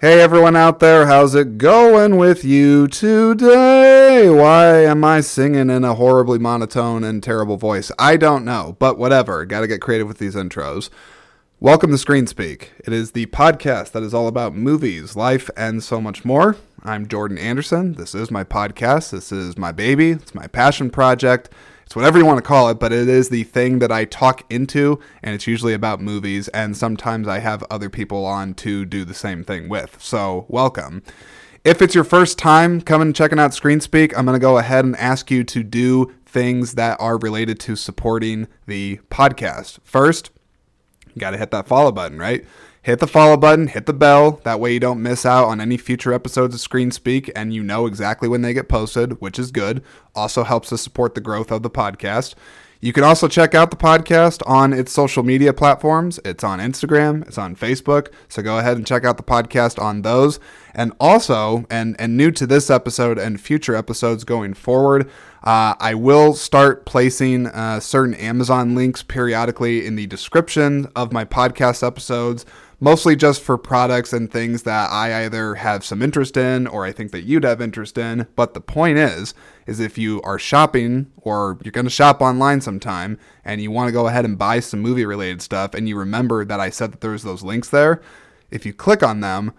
Hey everyone out there, how's it going with you today? Why am I singing in a horribly monotone and terrible voice? I don't know, but whatever. Got to get creative with these intros. Welcome to Screen Speak. It is the podcast that is all about movies, life, and so much more. I'm Jordan Anderson. This is my podcast. This is my baby. It's my passion project. It's whatever you want to call it, but it is the thing that I talk into, and it's usually about movies, and sometimes I have other people on to do the same thing with. So, welcome. If it's your first time coming checking out ScreenSpeak, I'm going to go ahead and ask you to do things that are related to supporting the podcast. First, you got to hit that follow button, right? Hit the follow button, hit the bell. That way you don't miss out on any future episodes of Screen Speak and you know exactly when they get posted, which is good. Also helps to support the growth of the podcast. You can also check out the podcast on its social media platforms. It's on Instagram, it's on Facebook. So go ahead and check out the podcast on those. And also, and, and new to this episode and future episodes going forward, uh, I will start placing uh, certain Amazon links periodically in the description of my podcast episodes mostly just for products and things that I either have some interest in or I think that you'd have interest in. But the point is, is if you are shopping or you're going to shop online sometime and you want to go ahead and buy some movie related stuff and you remember that I said that there's those links there, if you click on them,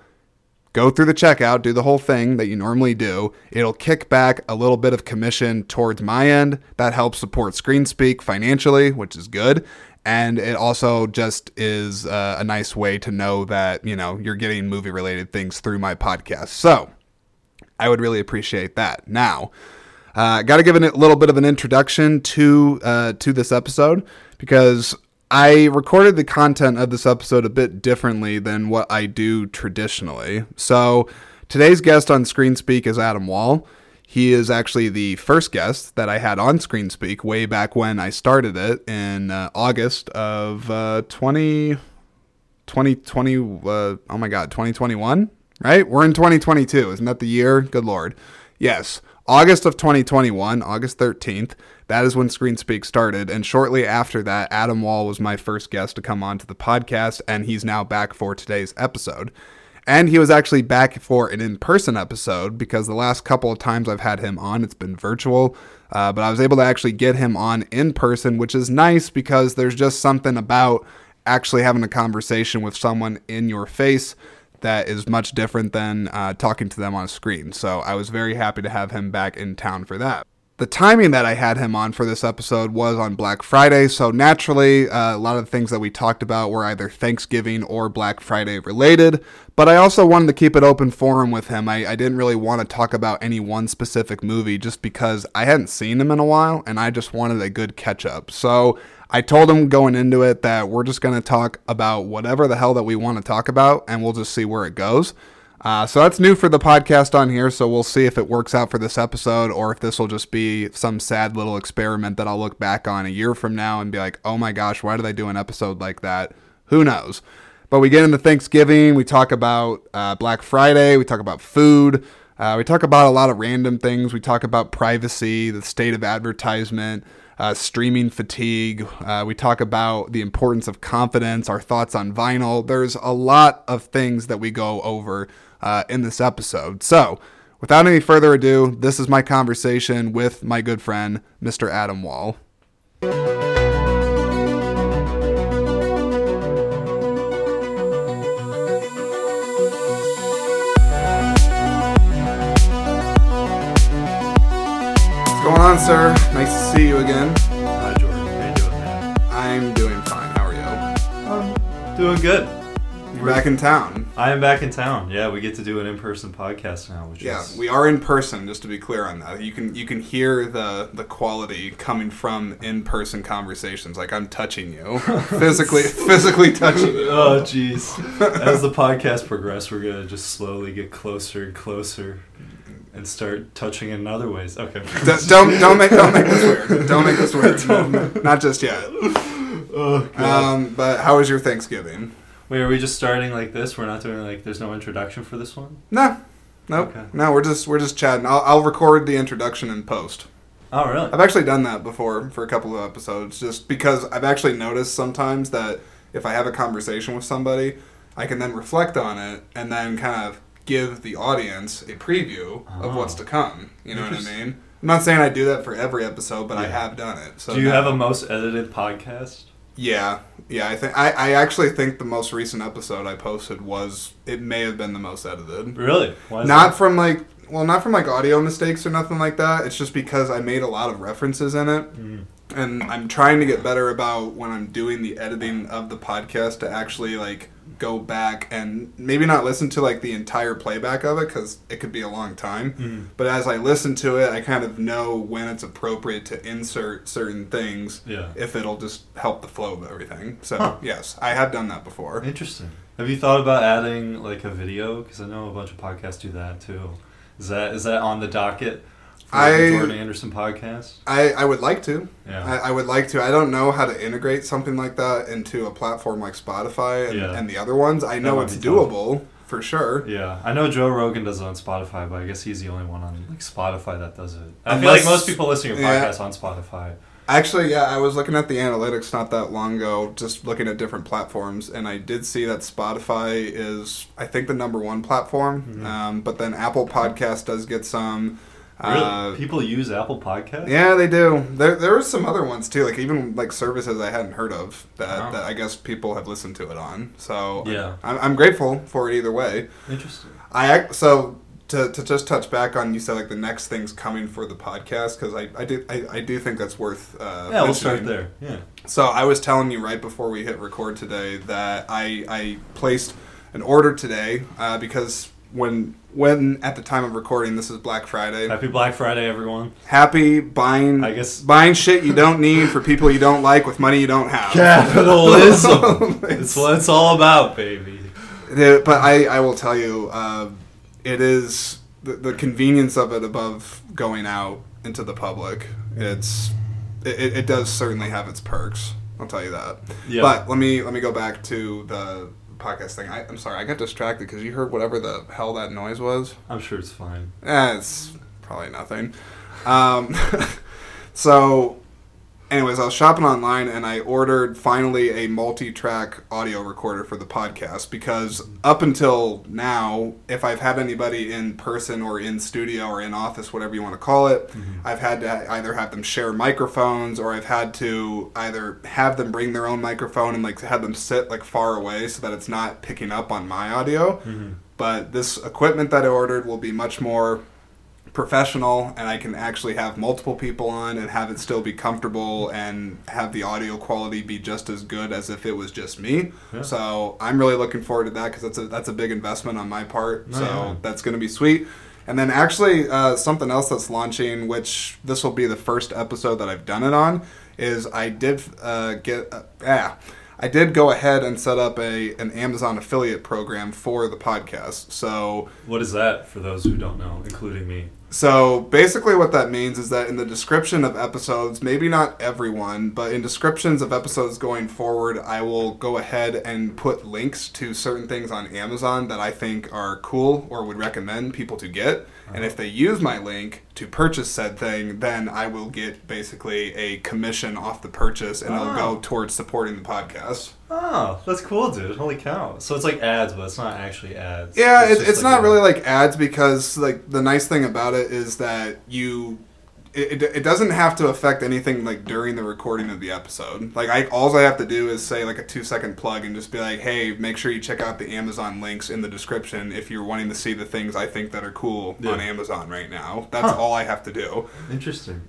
go through the checkout, do the whole thing that you normally do. It'll kick back a little bit of commission towards my end. That helps support ScreenSpeak financially, which is good and it also just is uh, a nice way to know that you know you're getting movie related things through my podcast so i would really appreciate that now uh, got to give a little bit of an introduction to uh, to this episode because I recorded the content of this episode a bit differently than what I do traditionally. So today's guest on Screen Speak is Adam Wall. He is actually the first guest that I had on Screen Speak way back when I started it in uh, August of uh, 20, 2020. Uh, oh my God, 2021, right? We're in 2022. Isn't that the year? Good Lord. Yes. August of 2021, August 13th. That is when Screen Speak started. And shortly after that, Adam Wall was my first guest to come on to the podcast, and he's now back for today's episode. And he was actually back for an in person episode because the last couple of times I've had him on, it's been virtual. Uh, but I was able to actually get him on in person, which is nice because there's just something about actually having a conversation with someone in your face that is much different than uh, talking to them on a screen. So I was very happy to have him back in town for that the timing that I had him on for this episode was on Black Friday, so naturally, uh, a lot of the things that we talked about were either Thanksgiving or Black Friday related. But I also wanted to keep it open forum with him. I, I didn't really want to talk about any one specific movie just because I hadn't seen him in a while and I just wanted a good catch up. So I told him going into it that we're just going to talk about whatever the hell that we want to talk about and we'll just see where it goes. Uh, so that's new for the podcast on here. So we'll see if it works out for this episode or if this will just be some sad little experiment that I'll look back on a year from now and be like, oh my gosh, why did I do an episode like that? Who knows? But we get into Thanksgiving. We talk about uh, Black Friday. We talk about food. Uh, we talk about a lot of random things. We talk about privacy, the state of advertisement, uh, streaming fatigue. Uh, we talk about the importance of confidence, our thoughts on vinyl. There's a lot of things that we go over uh, in this episode. So, without any further ado, this is my conversation with my good friend, Mr. Adam Wall. What's going on, sir? Nice to see you again. Hi, Jordan. How you doing, man? I'm doing fine. How are you? I'm Doing good. You're back in town. I am back in town. Yeah, we get to do an in-person podcast now, which Yeah, is we are in person. Just to be clear on that, you can you can hear the the quality coming from in person conversations. Like I'm touching you, physically physically touching you. Oh, jeez. As the podcast progresses, we're gonna just slowly get closer and closer, and start touching in other ways. Okay. Don't don't make don't make this weird. Don't make this weird. Not just yet. Oh God. Um, but how was your Thanksgiving? Wait, are we just starting like this? We're not doing like. There's no introduction for this one. No, nope. Okay. No, we're just we're just chatting. I'll, I'll record the introduction in post. Oh, really? I've actually done that before for a couple of episodes, just because I've actually noticed sometimes that if I have a conversation with somebody I can then reflect on it and then kind of give the audience a preview of Oh. what's to oh. come. You know what I mean? I'm not saying I do that for every episode, but I have done it. So Do you now- have a most edited podcast? Yeah, yeah. I think I, I actually think the most recent episode I posted was it may have been the most edited. Really? Why Not that? from like well, not from like audio mistakes or nothing like that. It's just because I made a lot of references in it, Mm. and I'm trying to get better about when I'm doing the editing of the podcast to actually like go back and maybe not listen to like the entire playback of it because it could be a long time. Mm. But as I listen to it, I kind of know when it's appropriate to insert certain things Yeah. if it'll just help the flow of everything. So Huh. yes, I have done that before. Interesting. Have you thought about adding like a video? Because I know a bunch of podcasts do that too. Is that is that on the docket I- Jordan Anderson podcast? I, I would like to. Yeah. I, I would like to. I don't know how to integrate something like that into a platform like Spotify and, Yeah. and the other ones. I know it's be tough. doable for sure. yeah, I know Joe Rogan does it on Spotify, but I guess he's the only one on like Spotify that does it. I feel like most people listen to your yeah. podcast on Spotify. Actually, yeah, I was looking at the analytics not that long ago, just looking at different platforms, and I did see that Spotify is, I think, the number one platform. Mhm. Um, but then Apple Podcast does get some. Really? Uh, people use Apple Podcasts? Yeah, they do. There, there are some other ones too, like even like services I hadn't heard of that, Wow. that I guess people have listened to it on. So Yeah. I'm, I'm grateful for it either way. Interesting. I so to, to just touch back on you said like the next thing's coming for the podcast because I, I do I, I do think that's worth. Uh, Yeah, we'll start there. Yeah. So I was telling you right before we hit record today that I I placed an order today uh, because when when at the time of recording this is Black Friday. Happy Black Friday, everyone. Happy buying I guess- buying shit you don't need for people you don't like with money you don't have. Capitalism. it's what it's all about, baby. But I, I will tell you, uh, it is the, the convenience of it above going out into the public. It's it, it does certainly have its perks. I'll tell you that. Yeah. But let me let me go back to the podcast thing. I, I'm sorry, I got distracted because you heard whatever the hell that noise was. I'm sure it's fine. Eh, it's probably nothing. Um, so, anyways, I was shopping online and I ordered finally a multi-track audio recorder for the podcast because up until now, if I've had anybody in person or in studio or in office, whatever you want to call it, mm-hmm. I've had to either have them share microphones or I've had to either have them bring their own microphone and like have them sit like far away so that it's not picking up on my audio. Mm-hmm. But this equipment that I ordered will be much more professional and I can actually have multiple people on and have it still be comfortable and have the audio quality be just as good as if it was just me. Yeah. So I'm really looking forward to that because that's a that's a big investment on my part. Oh, so yeah. that's going to be sweet. And then actually uh, something else that's launching, which this will be the first episode that I've done it on, is I did uh, get uh, ah. I did go ahead and set up a an Amazon affiliate program for the podcast. So What is that for those who don't know, including me? So basically, what that means is that in the description of episodes, maybe not everyone, but in descriptions of episodes going forward, I will go ahead and put links to certain things on Amazon that I think are cool or would recommend people to get. And uh-huh. if they use my link to purchase said thing, then I will get basically a commission off the purchase and it'll Oh. go ah. towards supporting the podcast. Oh, that's cool, dude. Holy cow. So it's like ads, but it's not actually ads. Yeah, it's, it's not a- really like ads because like the nice thing about it is that you it, it, doesn't have to affect anything like during the recording of the episode. Like I all I have to do is say like a 2 second plug and just be like, "Hey, make sure you check out the Amazon links in the description if you're wanting to see the things I think that are cool Yeah. on Amazon right now." That's Huh. all I have to do. Interesting.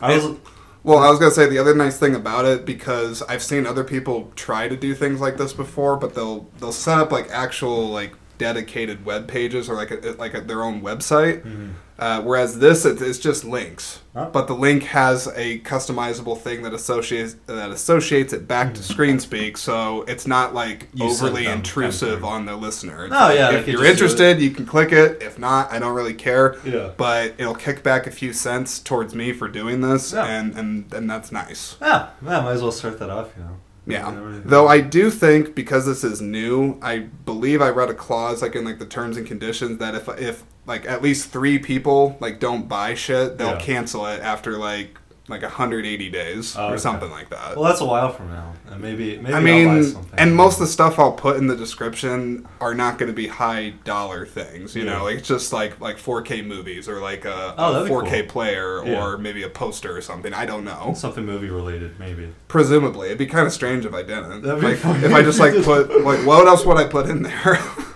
I was. Well, I was gonna say the other nice thing about it because I've seen other people try to do things like this before, but they'll they'll set up like actual like dedicated web pages or like a, like a, their own website. Mhm. Uh, whereas this it, it's just links, Huh. but the link has a customizable thing that associates that associates it back to ScreenSpeak, so it's not like Mm-hmm. You overly intrusive on the listener. It's Oh, like, yeah, if you're just do it. interested, you can click it. If not, I don't really care Yeah. but it'll kick back a few cents towards me for doing this, Yeah. and, and and that's nice. Yeah, yeah, might as well start that off, you know. Yeah. Though I do think because this is new, I believe I read a clause like in like the terms and conditions that if if like at least three people like don't buy shit, they'll Yeah. cancel it after like like 180 days Oh, or okay. something like that. Well, that's a while from now, and maybe maybe I I'll buy mean, something. and most of the stuff I'll put in the description are not going to be high dollar things. You Yeah. know, like it's just like like 4K movies or like a, Oh, a 4K cool. player Yeah. or maybe a poster or something. I don't know. something movie related, maybe. Presumably, it'd be kind of strange if I didn't. That'd be Like funny if I just like put like what else would I put in there?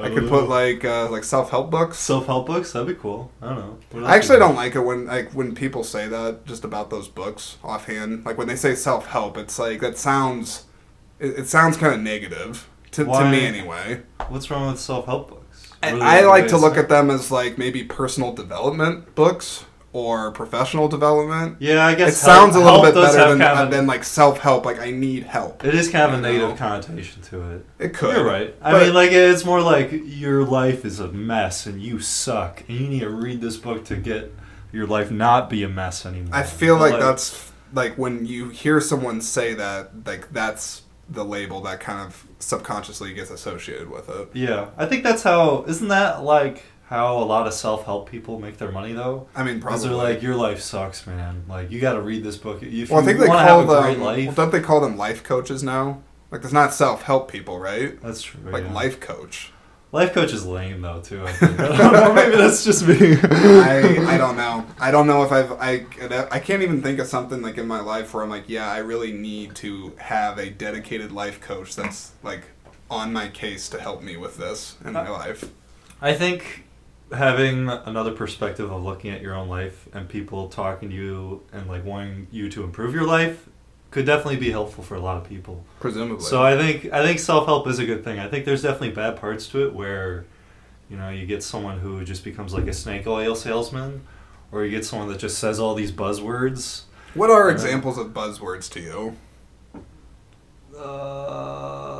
I could put like uh, like self help books. self help books. That'd be cool. I don't know. I actually don't like it when like when people say that just about those books offhand. Like when they say self help, it's like that sounds it, it sounds kind of negative to, to me anyway. What's wrong with self help books? Are I like to look at them as like maybe personal development books or professional development. Yeah, I guess It guess sounds a little bit better than, kind of than like self help. Like I need help. It is kind of a negative know? connotation to it. It could. You're right. I mean, like it's more like your life is a mess and you suck, and you need to read this book to get your life not be a mess anymore. I feel But, like that's like when you hear someone say that, like that's the label that kind of subconsciously gets associated with it. Yeah, I think that's how. Isn't that like how a lot of self help people make their money though? I mean, Because probably. they're like, your life sucks, man. Like you got to read this book. If well, I think they call have a great them. life, Well, don't they call them life coaches now? Like, there's not self help people, right? that's true. Like yeah. life coach. life coach is lame though too. I think. I don't know. Maybe that's just me. I, I don't know. I don't know if I've I I can't even think of something like in my life where I'm like, yeah, I really need to have a dedicated life coach that's like on my case to help me with this in my life. I think having another perspective of looking at your own life and people talking to you and like wanting you to improve your life could definitely be helpful for a lot of people. Presumably. So I think I think self help is a good thing. I think there's definitely bad parts to it where, you know, you get someone who just becomes like a snake oil salesman, or you get someone that just says all these buzzwords. what are examples of buzzwords to you? Uh,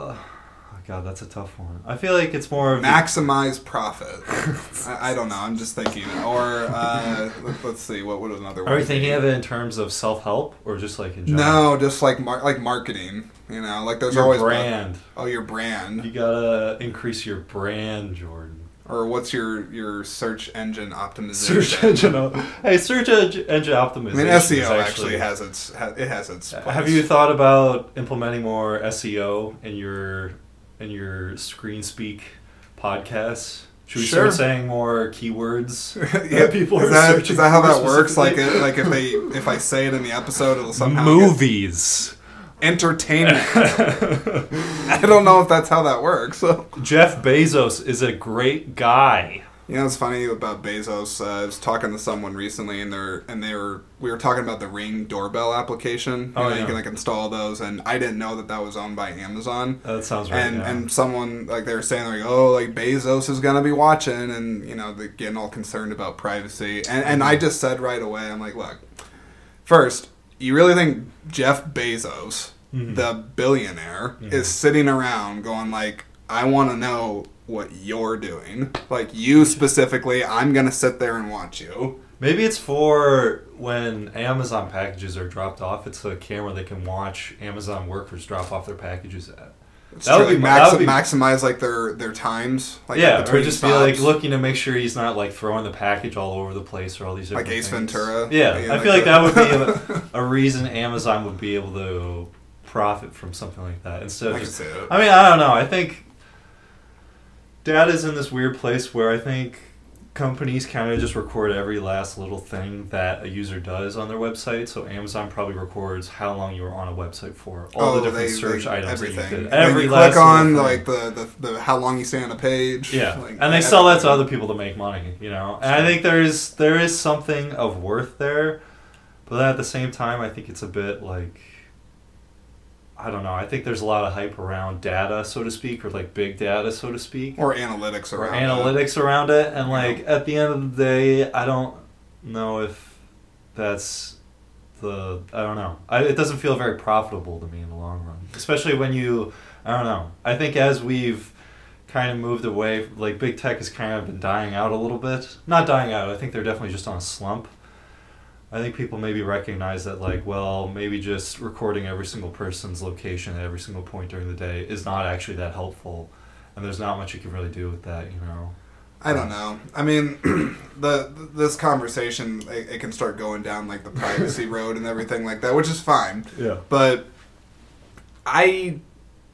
God, that's a tough one. I feel like it's more of Maximize profit. I, I don't know. I'm just thinking. Or uh, let, us see. What would another? Are we thinking be? of it in terms of self help or just like in general? No, just like mar- like marketing. You know, like there's your always brand. Oh, your brand. You gotta increase your brand, Jordan. Or what's your your search engine optimization? Search engine. op- Hey, search engine engine I mean, SEO actually, has its it has its. Have you thought about implementing more SEO in your in your screen speak podcasts? Should we Sure. start saying more keywords? yeah, people is are that, searching is that how that works? Like, it, uh, like if they if I say it in the episode, it'll somehow get- Movies. entertainment. I don't know if that's how that works. So. Jeff Bezos is a great guy. You know, it's funny about Bezos. Uh, I was talking to someone recently, and they're and they were we were talking about the Ring doorbell application. You Oh, know, yeah. you can like install those, and I didn't know that that was owned by Amazon. That sounds right. and yeah. and someone like they were saying like oh like Bezos is gonna be watching and you know they're getting all concerned about privacy and and I just said right away I'm like look first you really think Jeff Bezos Mhm. the billionaire Mhm. is sitting around going like I want to know what you're doing like you specifically I'm gonna sit there and watch you Maybe it's for when Amazon packages are dropped off. It's a camera they can watch Amazon workers drop off their packages at. It's That would be- like, max- that would be- maximize like their their times like yeah, or just be like looking to make sure he's not like throwing the package all over the place or all these like different Ace things. Ventura Yeah, Yeah, I like feel like that. that would be a, a reason Amazon would be able to profit from something like that instead of can just. I mean, I don't know. I think data's in this weird place where I think companies kind of just record every last little thing that a user does on their website. So Amazon probably records how long you were on a website for, all the Oh, different they- search they- items everything. that you did, every you click on like the, the the how long you stay on a page. Yeah, like, and they sell that to other people to make money, you know. And I think there's there is something of worth there, but at the same time, I think it's a bit like I don't know. I think there's a lot of hype around data, so to speak, or like big data, so to speak, or analytics or around it. analytics around it. And Yeah. like at the end of the day, I don't know if that's the I don't know. I, it doesn't feel very profitable to me in the long run, especially when you I don't know. I think as we've kind of moved away, like big tech has kind of been dying out a little bit. Not dying out. I think they're definitely just on a slump. I think people maybe recognize that, like, well, maybe just recording every single person's location at every single point during the day is not actually that helpful, and there's not much you can really do with that, you know. I don't know. I mean, the this conversation it, it can start going down like the privacy road and everything like that, which is fine. Yeah. But I,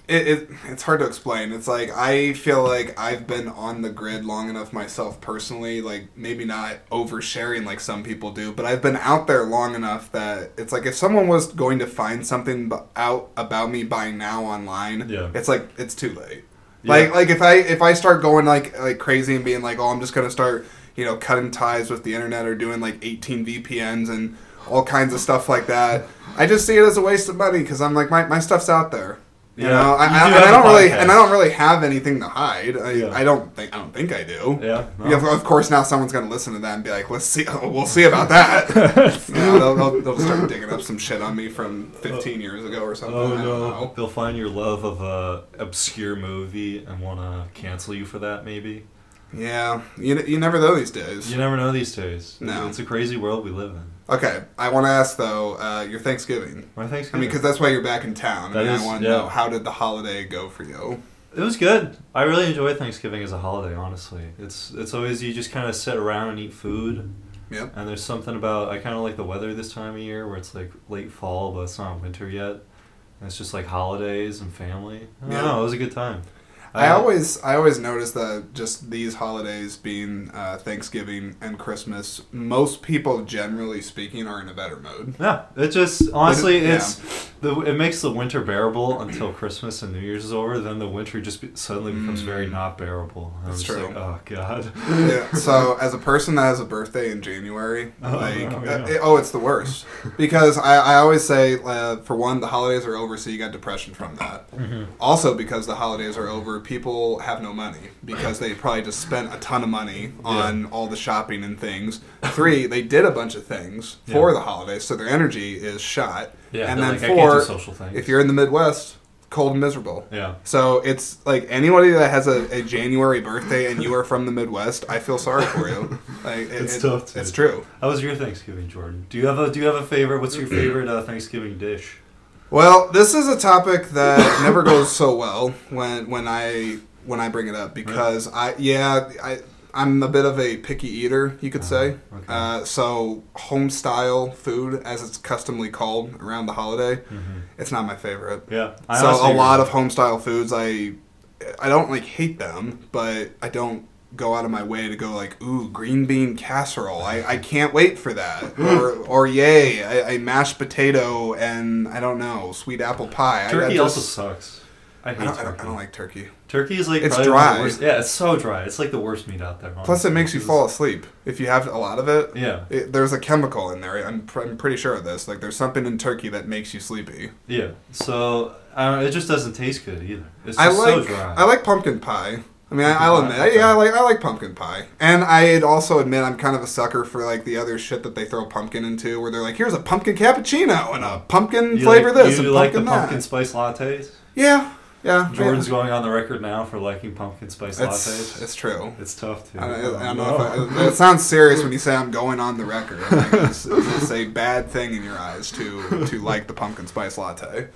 it, it it's hard to explain. It's like I feel like I've been on the grid long enough myself personally. Like maybe not oversharing like some people do, but I've been out there long enough that it's like if someone was going to find something out about me by now online, Yeah. it's like it's too late. Yeah. Like like if I if I start going like like crazy and being like, oh, I'm just gonna start you know cutting ties with the internet or doing like 18 VPNs and all kinds of stuff like that. I just see it as a waste of money because I'm like my, my stuff's out there. You Yeah. know, I, You I, do and I don't really and I don't really have anything to hide. I, Yeah. I don't think I don't think I do. Yeah. no. Yeah, of course, now someone's gonna listen to that and be like, "Let's see, we'll see about that." you know, they'll, they'll, they'll start digging up some shit on me from 15 years ago or something. Oh I don't no! know. They'll find your love of a obscure movie and want to cancel you for that. Maybe Yeah, you, you never know these days. you never know these days. No. it's a crazy world we live in. Okay, I want to ask though, uh, your Thanksgiving. My Thanksgiving. I mean, because that's why you're back in town. That mean, is- I want to yeah. know how did the holiday go for you? It was good. I really enjoy Thanksgiving as a holiday. Honestly, it's it's always you just kind of sit around and eat food. Yep. And there's something about I kind of like the weather this time of year where it's like late fall, but it's not winter yet. And it's just like holidays and family. I Yeah. know. It was a good time. I always, I always notice that just these holidays being uh, Thanksgiving and Christmas, most people, generally speaking, are in a better mode. Yeah, it just honestly Yeah. it's the it makes the winter bearable until Christmas and New Year's is over. Then the winter just be, suddenly becomes very not bearable. And That's true. like, oh god. yeah. So, as a person that has a birthday in January, Oh, like, oh, uh, yeah. it- oh, it's the worst. Because I, I always say, uh, for one, the holidays are over, so you got depression from that. Mm-hmm. Also, because the holidays are over, people have no money because they probably just spent a ton of money on all the shopping and things. Three, they did a bunch of things for the holidays, so their energy is shot. Yeah, and then like, I can't do four, social if you're in the Midwest, cold and miserable. yeah. So it's like anybody that has a, a January birthday and you are from the Midwest, I feel sorry for you. Like it- It's it- tough, too. It's true. How was your Thanksgiving, Jordan? Do you have a Do you have a favorite? What's your favorite uh, Thanksgiving dish? Well, this is a topic that never goes so well when when I when I bring it up because I yeah I I'm a bit of a picky eater you could say. Uh, okay. Uh, so home style food as it's customly called around the holiday, it's not my favorite. Yeah, Mm-hmm. I so a lot of home style foods I I don't like hate them, but I don't go out of my way to go like ooh green bean casserole. I, I can't wait for that. or or yay a, a mashed potato and I don't know sweet apple pie. I- I turkey just- also sucks. I hate I don't, I, turkey. don't, I don't like turkey. turkey is like It's probably one of the dry. worst- Yeah, it's so dry. It's like the worst meat out there. Plus, it makes you fall asleep if you have a lot of it. Yeah, It, there's a chemical in there. I'm, pr- I'm pretty sure of this. Like, there's something in turkey that makes you sleepy. yeah. So I it just doesn't taste good either. It's just I like so dry. I like pumpkin pie. I mean, I, Pumpkin I'll admit, I, yeah, I like I like pumpkin pie, and I'd also admit I'm kind of a sucker for like the other shit that they throw pumpkin into, where they're like, "Here's a pumpkin cappuccino and a pumpkin You flavor like, this You and like pumpkin the that." pumpkin spice lattes? Yeah, yeah. Jordan's yeah. going on the record now for liking pumpkin spice It's lattes. it's true. It's tough too. I don't, I don't know if. I, it sounds serious when you say I'm going on the record. Like, it's, it's a bad thing in your eyes to to like the pumpkin spice latte.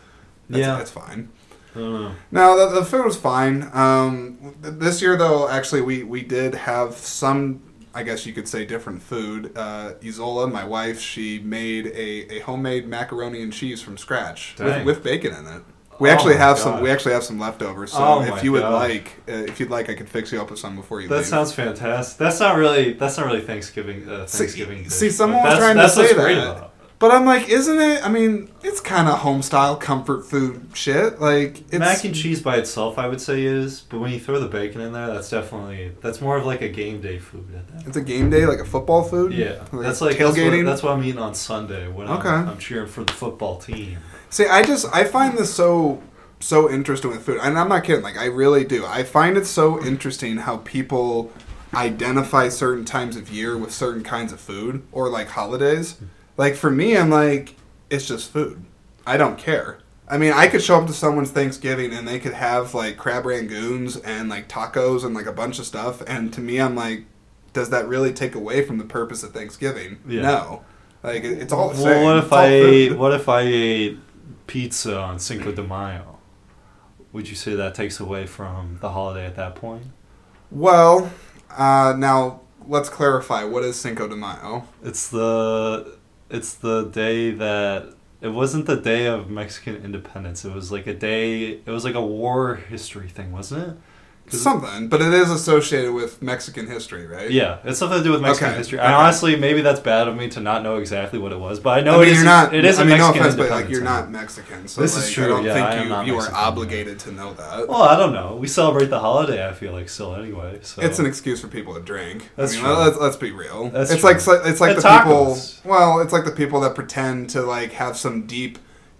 That's, Yeah. that's fine. No, the, the food was fine. Um, th- this year, though, actually, we, we did have some, I guess you could say, different food. Uh, Isola, my wife, she made a, a homemade macaroni and cheese from scratch with, with bacon in it. We Oh actually have some. We actually have some leftovers. So Oh if you would God. like, uh, if you'd like, I could fix you up with some before you leave. That leave. sounds fantastic. That's not really. That's not really Thanksgiving. Uh, See- Thanksgiving. see, but someone was that's, trying to say that. But I'm like, isn't it? I mean, it's kind of home style comfort food shit. Like it's Mac and cheese by itself, I would say is, but when you throw the bacon in there, that's definitely that's more of like a game day food at that. it's a game day, like a football food. Yeah, Like that's like that's what, tailgating. that's what I'm eating on Sunday when Okay. I'm, I'm cheering for the football team. See, I just I find this so so interesting with food, and I'm not kidding. Like I really do. I find it so interesting how people identify certain times of year with certain kinds of food or like holidays. Like for me, I'm like it's just food. I don't care. I mean, I could show up to someone's Thanksgiving and they could have like crab rangoons and like tacos and like a bunch of stuff, and to me, I'm like, does that really take away from the purpose of Thanksgiving? Yeah. No. Like it- it's all the Well, same. what if I ate, what if I ate pizza on Cinco de Mayo? Would you say that takes away from the holiday at that point? Well, Uh, now let's clarify. What is Cinco de Mayo? It's the it's the day that it wasn't the day of Mexican independence. It was like a day. It was like a war history thing, wasn't it? Something, but it is associated with Mexican history, right? Yeah, it's something to do with Mexican Okay, history. okay. Honestly, maybe that's bad of me to not know exactly what it was, but I know I mean, it is. you're not. It is I a mean, no Mexican offense, but like you're not Mexican, so This like, is true, I don't yeah, think I you you are obligated to know that. Well, I don't know. We celebrate the holiday. I feel like still anyway. So It's an excuse for people to drink. That's I mean, true. Let's, let's be real. That's it's true. like it's like And the people. Well, it's like the people that pretend to like have some deep,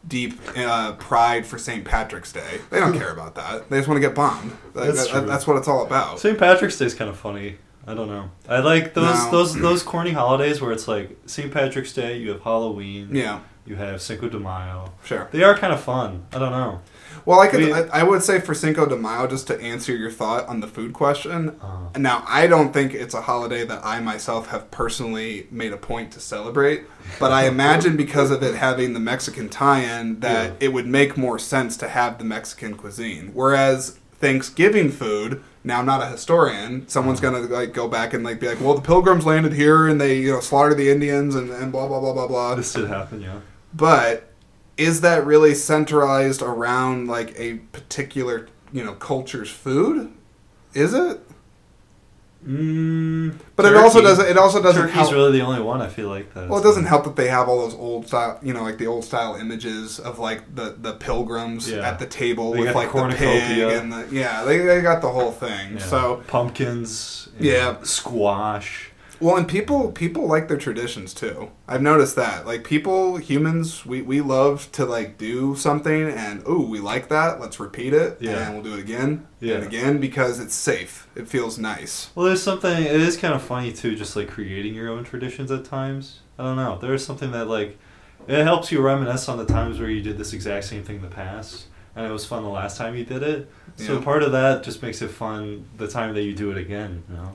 deep uh, pride for St. Patrick's Day. They don't care about that. They just want to get bombed. That's that- true. that's what it's all about. St. Patrick's Day is kind of funny. I don't know. I like those No. those those corny holidays where it's like St. Patrick's Day. You have Halloween. Yeah, You have Cinco de Mayo. sure. They are kind of fun. I don't know. Well, I could. We- I, I would say for Cinco de Mayo, just to answer your thought on the food question. Uh, Now, I don't think it's a holiday that I myself have personally made a point to celebrate, but I imagine because of it having the Mexican tie-in that Yeah. it would make more sense to have the Mexican cuisine. Whereas Thanksgiving food, now I'm not a historian, someone's Uh-huh. gonna like go back and like be like, well, the Pilgrims landed here and they you know slaughtered the Indians and, and blah blah blah blah blah. this did happen, yeah. But is that really centralized around like a particular you know culture's food? Is it? Mm, But it also doesn't. It also doesn't Turkey's help. really the only one I feel like that. well, it doesn't help that they have all those old style, you know, like the old style images of like the the pilgrims Yeah. at the table They with like the the, pig and the yeah, they, they got the whole thing. Yeah. So pumpkins. Yeah. know, squash. Well, and people people like their traditions too. I've noticed that. Like people, humans, we we love to like do something and ooh, we like that. Let's repeat it Yeah. and we'll do it again Yeah. and again because it's safe. It feels nice. Well, there's something. It is kind of funny too, just like creating your own traditions at times. I don't know. There's something that like it helps you reminisce on the times where you did this exact same thing in the past, and it was fun the last time you did it. So Yeah. part of that just makes it fun the time that you do it again. You know.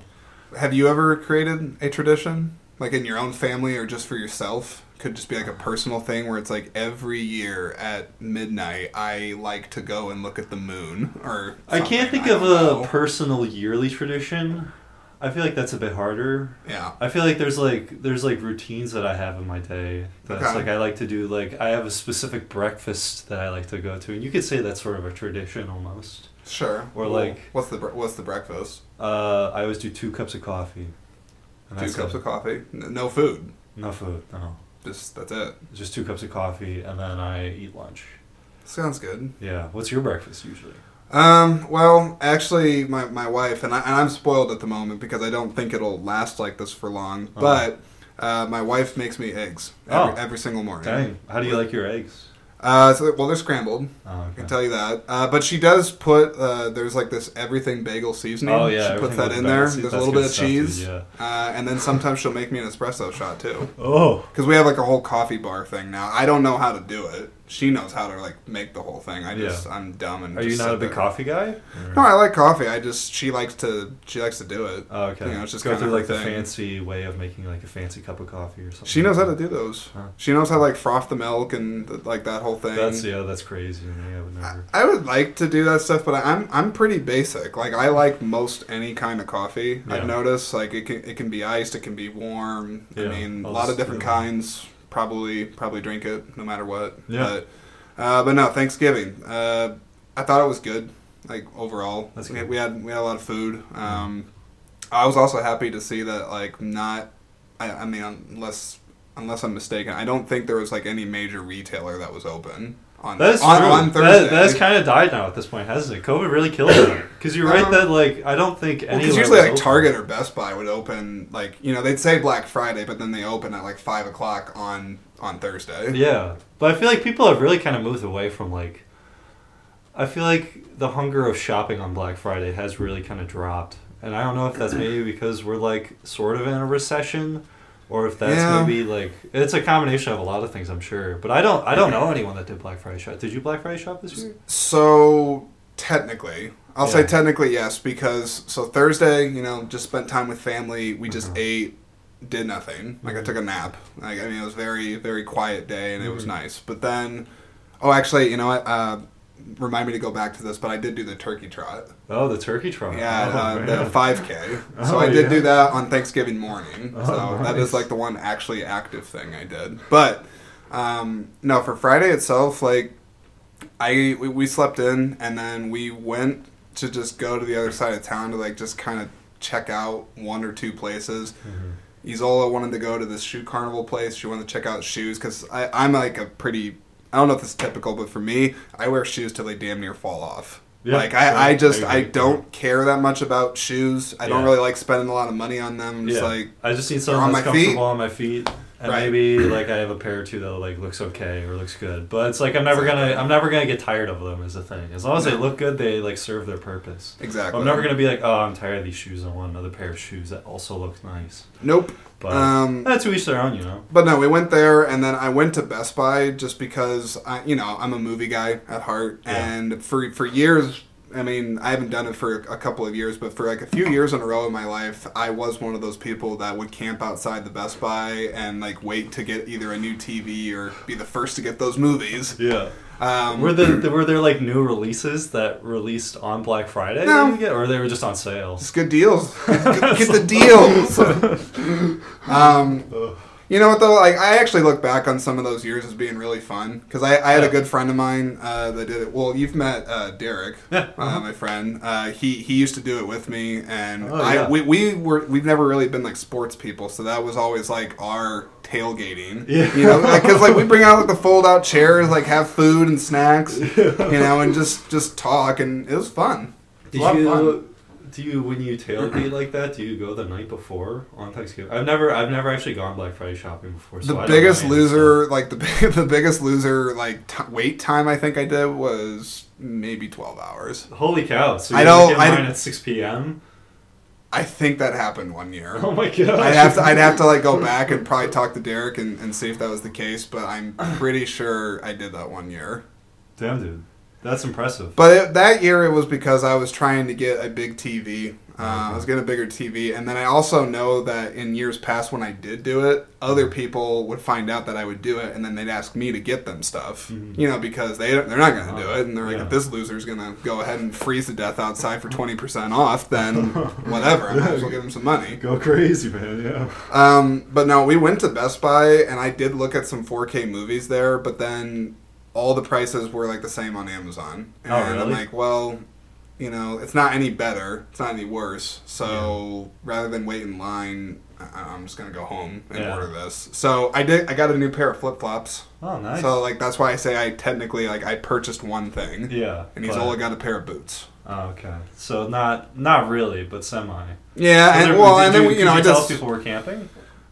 Have you ever created a tradition, like in your own family or just for yourself? Could just be like a personal thing where it's like every year at midnight, I like to go and look at the moon, or I can't think I of a know. personal yearly tradition. I feel like that's a bit harder. yeah. I feel like there's like there's like routines that I have in my day. That's Okay. like I like to do like I have a specific breakfast that I like to go to, and you could say that's sort of a tradition almost. Sure. Or Well, like- what's the what's the breakfast? Uh, I always do two cups of coffee. And Two cups it. of coffee, no food, No food. No, just that's it. just two cups of coffee, and then I eat lunch. Sounds good. Yeah. What's your breakfast usually? Um, well, actually, my, my wife, and, I, and I'm spoiled at the moment because I don't think it'll last like this for long, Oh. but uh, my wife makes me eggs every, Oh. every single morning. Dang. How do you like your eggs? Uh, so, well, they're scrambled. Oh, I can tell you that. Uh, but she does put, uh, there's like this everything bagel seasoning. Oh yeah. She puts that in there. There's a little bit of cheese. Yeah. Uh, and then sometimes she'll make me an espresso shot too. Oh. Because we have like a whole coffee bar thing now. I don't know how to do it. She knows how to like make the whole thing. I just, I'm dumb and Are you not a big there. coffee guy? No, I like coffee. I just she likes to she likes to do it. Oh, okay. You know, it's just Go through like the thing. fancy way of making like a fancy cup of coffee or something. She knows like how to do those. Huh. She knows how to like froth the milk and like that whole thing. That's yeah, that's crazy. I would never. I would like to do that stuff, but I'm I'm pretty basic. Like I like most any kind of coffee. Yeah. I've noticed like it can it can be iced, it can be warm. Yeah. I mean, a I'll lot of different kinds. Probably probably drink it no matter what. Yeah. But, uh, but no, Thanksgiving. Uh, I thought it was good. Like overall, That's we, good. we had we had a lot of food. Um, I was also happy to see that like not. I, I mean, unless unless I'm mistaken, I don't think there was like any major retailer that was open on That's on, true. on Thursday. That, that's kind of died now at this point, hasn't it? COVID really killed it. Because you're right Um, that like I don't think any. Because usually, like Target or Best Buy would open, like you know, they'd say Black Friday, but then they open at like five o'clock on on Thursday. Yeah, but I feel like people have really kind of moved away from like. I feel like the hunger of shopping on Black Friday has really kind of dropped, and I don't know if that's maybe because we're like sort of in a recession, or if that's Yeah. maybe like it's a combination of a lot of things. I'm sure, but I don't. I don't know anyone that did Black Friday shop. Did you Black Friday shop this year? So technically, I'll say technically yes, because so Thursday, you know, just spent time with family. We just Mhm. ate, did nothing. Like I Mhm. took a nap. Like I mean, it was very very quiet day, and it was Mhm. nice. But then, oh, actually, you know what? Uh, remind me to go back to this, but I did do the turkey trot. Oh, the turkey trot. Yeah, Oh, uh, the 5K. So Oh, I did yeah. do that on Thanksgiving morning. Oh, so that is like the one actually active thing I did. But um, no, for Friday itself, like I we, we slept in and then we went to just go to the other side of town to like just kind of check out one or two places. Mhm. Isola wanted to go to this shoe carnival place. She wanted to check out shoes because I'm like a pretty. I don't know if this is typical, but for me, I wear shoes till they damn near fall off. Yeah, like. I, I just I I don't care that much about shoes. I don't really like spending a lot of money on them. It's Yeah. like I just need something that's my feet. comfortable on my feet, and Right. maybe like I have a pair or two that like looks okay or looks good. But it's like I'm never gonna I'm never gonna get tired of them. Is the thing. As long as they look good, they like serve their purpose. exactly. I'm never gonna be like, oh, I'm tired of these shoes. I want another pair of shoes that also look nice. Nope. But Um, that's to each their own, you know. But no, we went there, and then I went to Best Buy just because I, you know, I'm a movie guy at heart, Yeah. and for for years, I mean, I haven't done it for a couple of years, but for like a few years in a row in my life, I was one of those people that would camp outside the Best Buy and like wait to get either a new TV or be the first to get those movies. Yeah. Um, Were there were there like new releases that released on Black Friday? No. get, or they were just on sale? It's good deals. Get, get the deals. um, Ugh. You know what though? Like I actually look back on some of those years as being really fun because I, I had a good friend of mine uh, that did it. Well, you've met uh, Derek, Yeah. uh, my friend. Uh, he he used to do it with me, and Oh, I yeah. we, we were we've never really been like sports people, so that was always like our tailgating. Yeah. You know, because like we bring out like the fold out chairs, like have food and snacks, you know, and just just talk, and it was fun. Did a lot of fun. Do you when you tailgate like that? Do you go the night before on Thanksgiving? I've never I've never actually gone Black Friday shopping before. So the biggest know any of this loser, like the big, the biggest loser, like t- wait time I think I did was maybe twelve hours. Holy cow! So I you know, I- mine at six p.m. I think that happened one year. Oh my god! I'd have to I'd have to like go back and probably talk to Derek and, and see if that was the case, but I'm pretty sure I did that one year. Damn, dude, that's impressive. But it, that year it was because I was trying to get a big TV. Uh, I was getting a bigger TV, and then I also know that in years past when I did do it, other people would find out that I would do it, and then they'd ask me to get them stuff. Mhm. You know, because they they're not going to do Uh, it, and they're like, yeah. if this loser's going to go ahead and freeze to death outside for twenty percent off, then whatever. I might as well give him some money. Go crazy, man! Yeah. Um, but no, we went to Best Buy and I did look at some 4K movies there, but then all the prices were like the same on Amazon. Oh, and Oh, I'm like, well, you know, it's not any better, it's not any worse. So rather than wait in line, I- I'm just gonna go home and Yeah. order this. So I did. I got a new pair of flip flops. Oh, nice. So like that's why I say I technically like I purchased one thing, yeah. and he's but- only got a pair of boots. Oh, okay. So not not really, but semi. Yeah, and there- well, and then we, you know I tell just people were camping.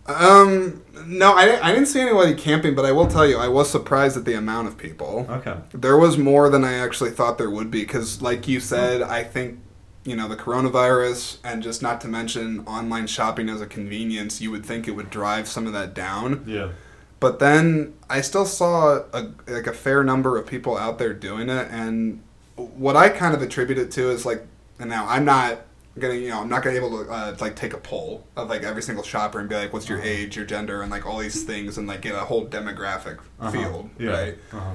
Um, no, I didn't, I didn't see anybody camping, but I will tell you, I was surprised at the amount of people. Okay. There was more than I actually thought there would be, because, like you said, I think, you know, the coronavirus, and just not to mention online shopping as a convenience, you would think it would drive some of that down. Yeah. But then I still saw a, like a fair number of people out there doing it, and what I kind of attribute it to is like, and now I'm not gonna, you know, I'm not gonna be able to uh, like take a poll of like every single shopper and be like, what's your Uh-huh. age, your gender, and like all these things, and like get a whole demographic Uh-huh. field, Yeah. right? Uh-huh.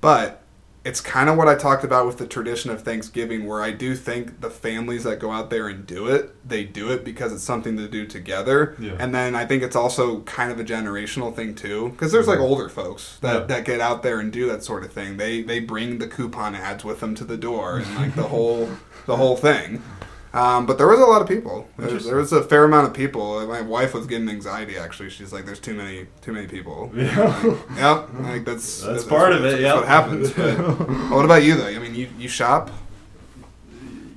But it's kind of what I talked about with the tradition of Thanksgiving, where I do think the families that go out there and do it, they do it because it's something to do together. Yeah. And then I think it's also kind of a generational thing too, because there's like older folks that, Yeah. that get out there and do that sort of thing. They they bring the coupon ads with them to the door and like the whole the whole thing. Um, but there was a lot of people. There, there was a fair amount of people. My wife was getting anxiety. Actually, she's like, "There's too many, too many people." Yeah. Yep, like that's That's part of it, That's yep. what happens. But well, what about you though? I mean, you you shop.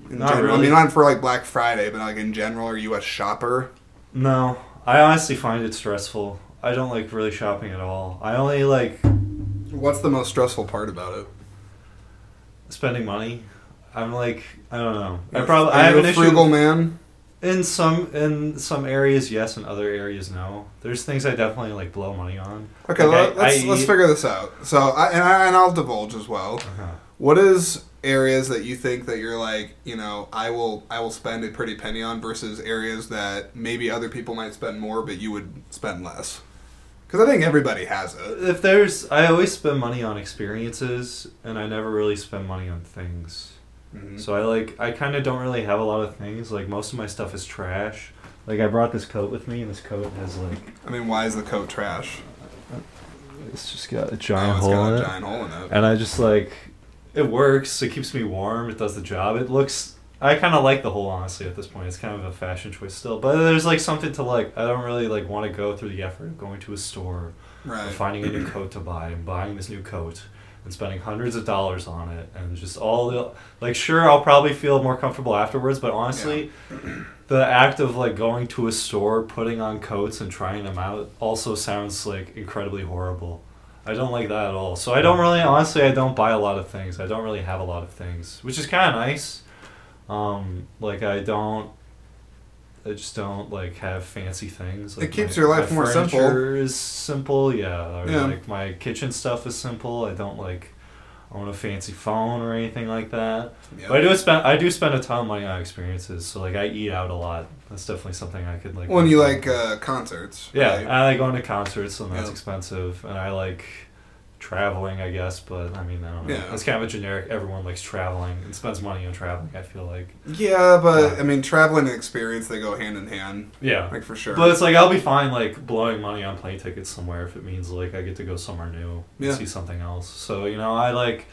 In Not general? I really. mean, not for like Black Friday, but like in general, are you a shopper? No, I honestly find it stressful. I don't like really shopping at all. I only like What's the most stressful part about it? spending money. I'm like I don't know. I probably I have you an a issue frugal man. in some in some areas yes, in other areas no. There's things I definitely like blow money on. Okay, Like, I- let's I let's eat- figure this out. So, I, and I, and I'll divulge as well. Uh-huh. What is areas that you think that you're like, you know, I will I will spend a pretty penny on versus areas that maybe other people might spend more, but you would spend less. Because I think everybody has it. If there's, I always spend money on experiences, and I never really spend money on things. Mhm. So I like, I kind of don't really have a lot of things. Like most of my stuff is trash. Like I brought this coat with me, and this coat has like, I mean, why is the coat trash? it's just got a giant it's hole got in a it. giant hole in it. and I just like it works. It keeps me warm. It does the job. It looks. I kind of like the hole honestly at this point. It's kind of a fashion choice still, but there's like something to like. I don't really like want to go through the effort of going to a store, or Right. finding a new coat to buy, and buying this new coat, and spending hundreds of dollars on it, and just all the like. Sure, I'll probably feel more comfortable afterwards, but honestly. The act of like going to a store, putting on coats and trying them out also sounds like incredibly horrible. I don't like that at all. So I don't really, honestly, I don't buy a lot of things. I don't really have a lot of things, which is kind of nice. Um, like I don't, I just don't like have fancy things. Like It keeps my- your life more simple. Is simple, yeah. Or Yeah. Like my kitchen stuff is simple. I don't like own a fancy phone or anything like that. Yep. But I do spend I do spend a ton of money on experiences. So like I eat out a lot. That's definitely something I could like. When you like uh, concerts. yeah, right? I like going to concerts and that's Yeah. expensive, and I like traveling, I guess. But I mean, I don't know. Yeah. It's kind of a generic. Everyone likes traveling and spends money on traveling. I feel like. Yeah, but Yeah. I mean, traveling and experience they go hand in hand, Yeah. like for sure. But it's like I'll be fine like blowing money on plane tickets somewhere if it means like I get to go somewhere new and Yeah. see something else. So you know I like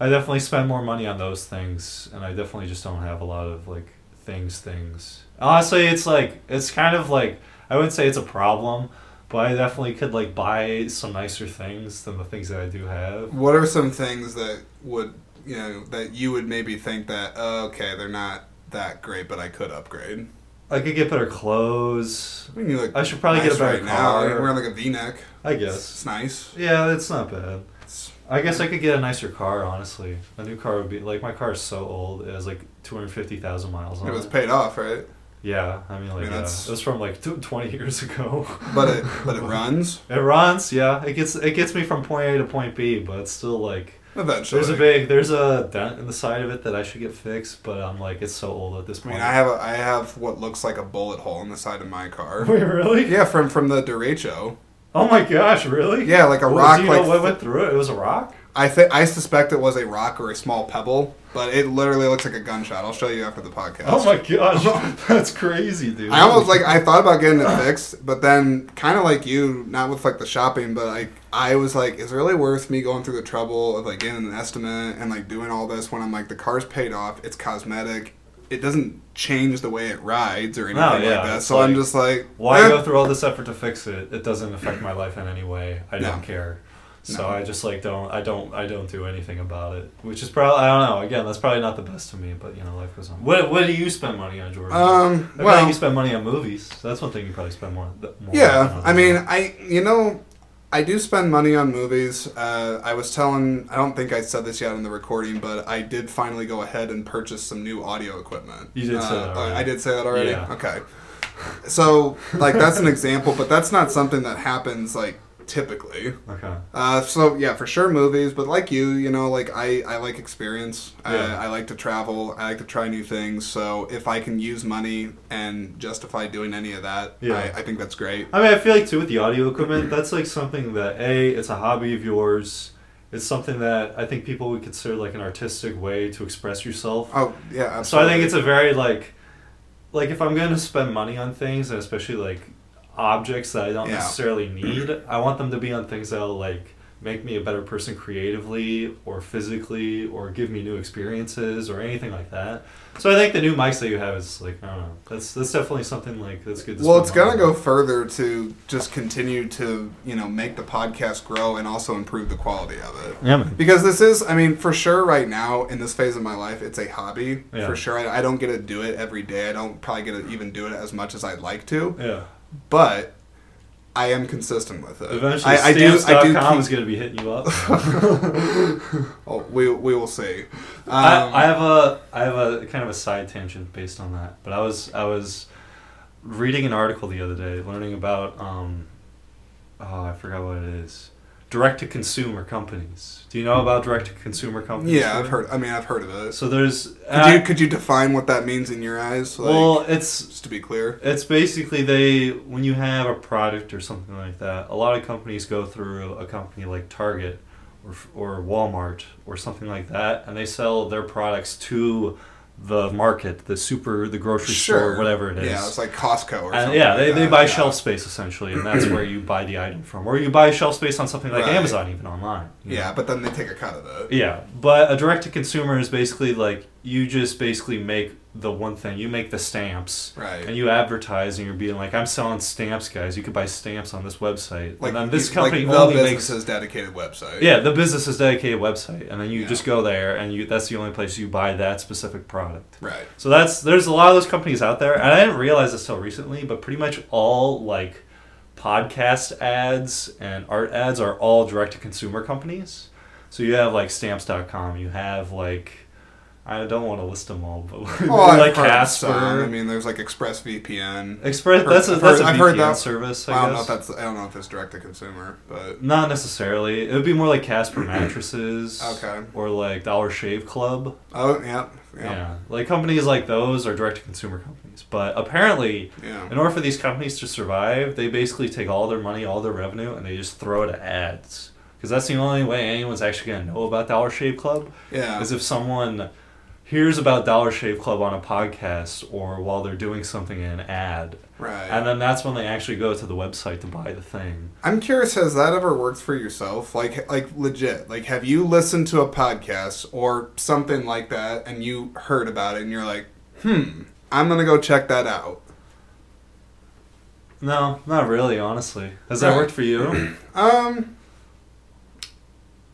I definitely spend more money on those things, and I definitely just don't have a lot of like things things. Honestly, it's like it's kind of like I wouldn't say it's a problem, but I definitely could like buy some nicer things than the things that I do have. what are some things that would you know that you would maybe think that oh, okay they're not that great, but I could upgrade? I could get better clothes. I mean, you look I should probably nice get a better right now. car. You're wearing like a V-neck. I guess. it's nice. Yeah, it's not bad. It's, I guess I could get a nicer car, honestly. A new car would be like my car is so old; it has like two hundred fifty thousand miles on it it. was paid off, right? Yeah, I mean, like mean, yeah, uh, that's- it was from like tw- twenty years ago. But it but it runs it runs, yeah. It gets it gets me from point A to point B, but it's still like eventually. there's a big there's a dent in the side of it that I should get fixed, but I'm like it's so old at this I point. mean, I have a, I have what looks like a bullet hole in the side of my car. Wait, really? Yeah, from from the derecho. Oh my gosh, really? Yeah, like a Well, rock. Do you like know what went through it? It was a rock. I think I suspect it was a rock or a small pebble, but it literally looks like a gunshot. I'll show you after the podcast. Oh my gosh, that's crazy, dude. I almost like I thought about getting it fixed, but then kind of like you, not with like the shopping, but like I was like, is it really worth me going through the trouble of like getting an estimate and like doing all this when I'm like the car's paid off, it's cosmetic, it doesn't change the way it rides or anything No, yeah, like that. So I'm just like, Why eh. go through all this effort to fix it? It doesn't affect my life in any way. I No. don't care. So No. I just like don't I don't I don't do anything about it. Which is probably I don't know. Again, that's probably not the best to me, but you know, life goes on. What what do you spend money on, Jordan? Um, I well, you spend money on movies. That's one thing you probably spend more. more Yeah, I mean, I you know, I do spend money on movies. Uh, I was telling, I don't think I said this yet in the recording, but I did finally go ahead and purchase some new audio equipment. You did say Uh, that already. I did say that already. Yeah. Okay. So, like, that's an example, but that's not something that happens like typically. okay. Uh, so yeah, for sure movies, but like you, you know, like I, I like experience. Yeah. I, I like to travel. I like to try new things. So if I can use money and justify doing any of that, Yeah. I, I think that's great. I mean, I feel like too with the audio equipment, that's like something that a it's a hobby of yours. It's something that I think people would consider like an artistic way to express yourself. Oh yeah, absolutely. So I think it's a very like, like if I'm going to spend money on things, and especially like objects that I don't Yeah. necessarily need, I want them to be on things that'll like make me a better person creatively or physically or give me new experiences or anything like that. So I think the new mics that you have is like I don't know. That's that's definitely something like that's good. To well, it's gonna money go further to just continue to you know make the podcast grow and also improve the quality of it. Yeah, man. Because this is, I mean, for sure, right now in this phase of my life, it's a hobby. Yeah. For sure, I, I don't get to do it every day. I don't probably get to even do it as much as I'd like to. Yeah. But I am consistent with it. Eventually, I, I do. I do. Stamps.com is going to be hitting you up. oh, we we will see. Um, I, I have a I have a kind of a side tangent based on that. But I was I was reading an article the other day, learning about um, oh I forgot what it is. Direct to consumer companies. Do you know about direct to consumer companies? Yeah, I've heard. I mean, I've heard of it. So there's. Could you uh, could you define what that means in your eyes? Like, well, it's just to be clear. It's basically they when you have a product or something like that. A lot of companies go through a company like Target or or Walmart or something like that, and they sell their products to the market, the super, the grocery Sure. store, whatever it is. Yeah, it's like Costco or something. yeah, like they, they buy yeah. shelf space essentially, and that's where you buy the item from. Or you buy shelf space on something like Right. Amazon, even online. Yeah, know? but then they take a cut of it. Yeah, but a direct to consumer is basically like you just basically make the one thing. You make the stamps, Right. and you advertise, and you're being like, "I'm selling stamps, guys. You could buy stamps on this website." Like and then this you- company like only the makes business's dedicated website. yeah, the business's dedicated website, and then you Yeah. just go there, and you that's the only place you buy that specific product. Right. So that's there's a lot of those companies out there, and I didn't realize this till recently, but pretty much all like podcast ads and art ads are all direct to consumer companies. So you have like stamps.com, you have like I don't want to list them all, but oh, I've like heard Casper, some. I mean, there's like ExpressVPN. Express. Heard- That's a that's heard- a I've heard VPN that. service. I, I don't know if that's. I don't know if it's direct to consumer, but Not necessarily. It would be more like Casper mattresses. Okay. Or like Dollar Shave Club. oh yeah, yeah, Yeah. Like companies like those are direct to consumer companies. But apparently, yeah. in order for these companies to survive, they basically take all their money, all their revenue, and they just throw it at ads. Because that's the only way anyone's actually going to know about Dollar Shave Club yeah. is if someone hears about Dollar Shave Club on a podcast or while they're doing something in an ad. right. And then that's when they actually go to the website to buy the thing. I'm curious, has that ever worked for yourself? Like, like legit. Like, have you listened to a podcast or something like that, and you heard about it, and you're like, hmm, I'm gonna go check that out. No, not really, honestly. Has that Right. worked for you? Um.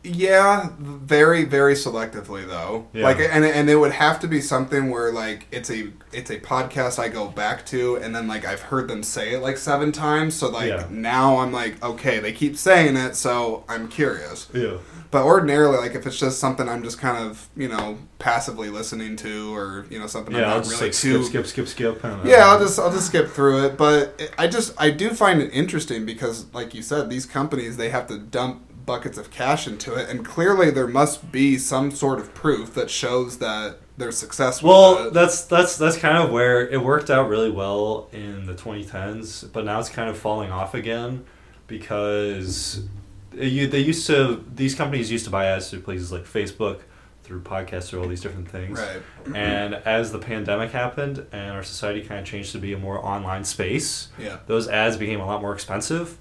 Yeah, very very selectively though. Yeah. Like and and it would have to be something where like it's a it's a podcast I go back to and then like I've heard them say it like seven times so like Yeah. now I'm like okay, they keep saying it so I'm curious. yeah. But ordinarily like if it's just something I'm just kind of, you know, passively listening to or, you know, something Yeah, I'm I'll just really like too skip, skip, skip, skip. yeah, I'll just I'll just skip through it, but I just I do find it interesting because, like you said, these companies they have to dump buckets of cash into it, and clearly there must be some sort of proof that shows that they're successful. Well, that's that's that's kind of where it worked out really well in the 2010s, but now it's kind of falling off again because you, they used to these companies used to buy ads through places like Facebook, through podcasts, through all these different things. right, And as the pandemic happened and our society kind of changed to be a more online space, yeah, those ads became a lot more expensive.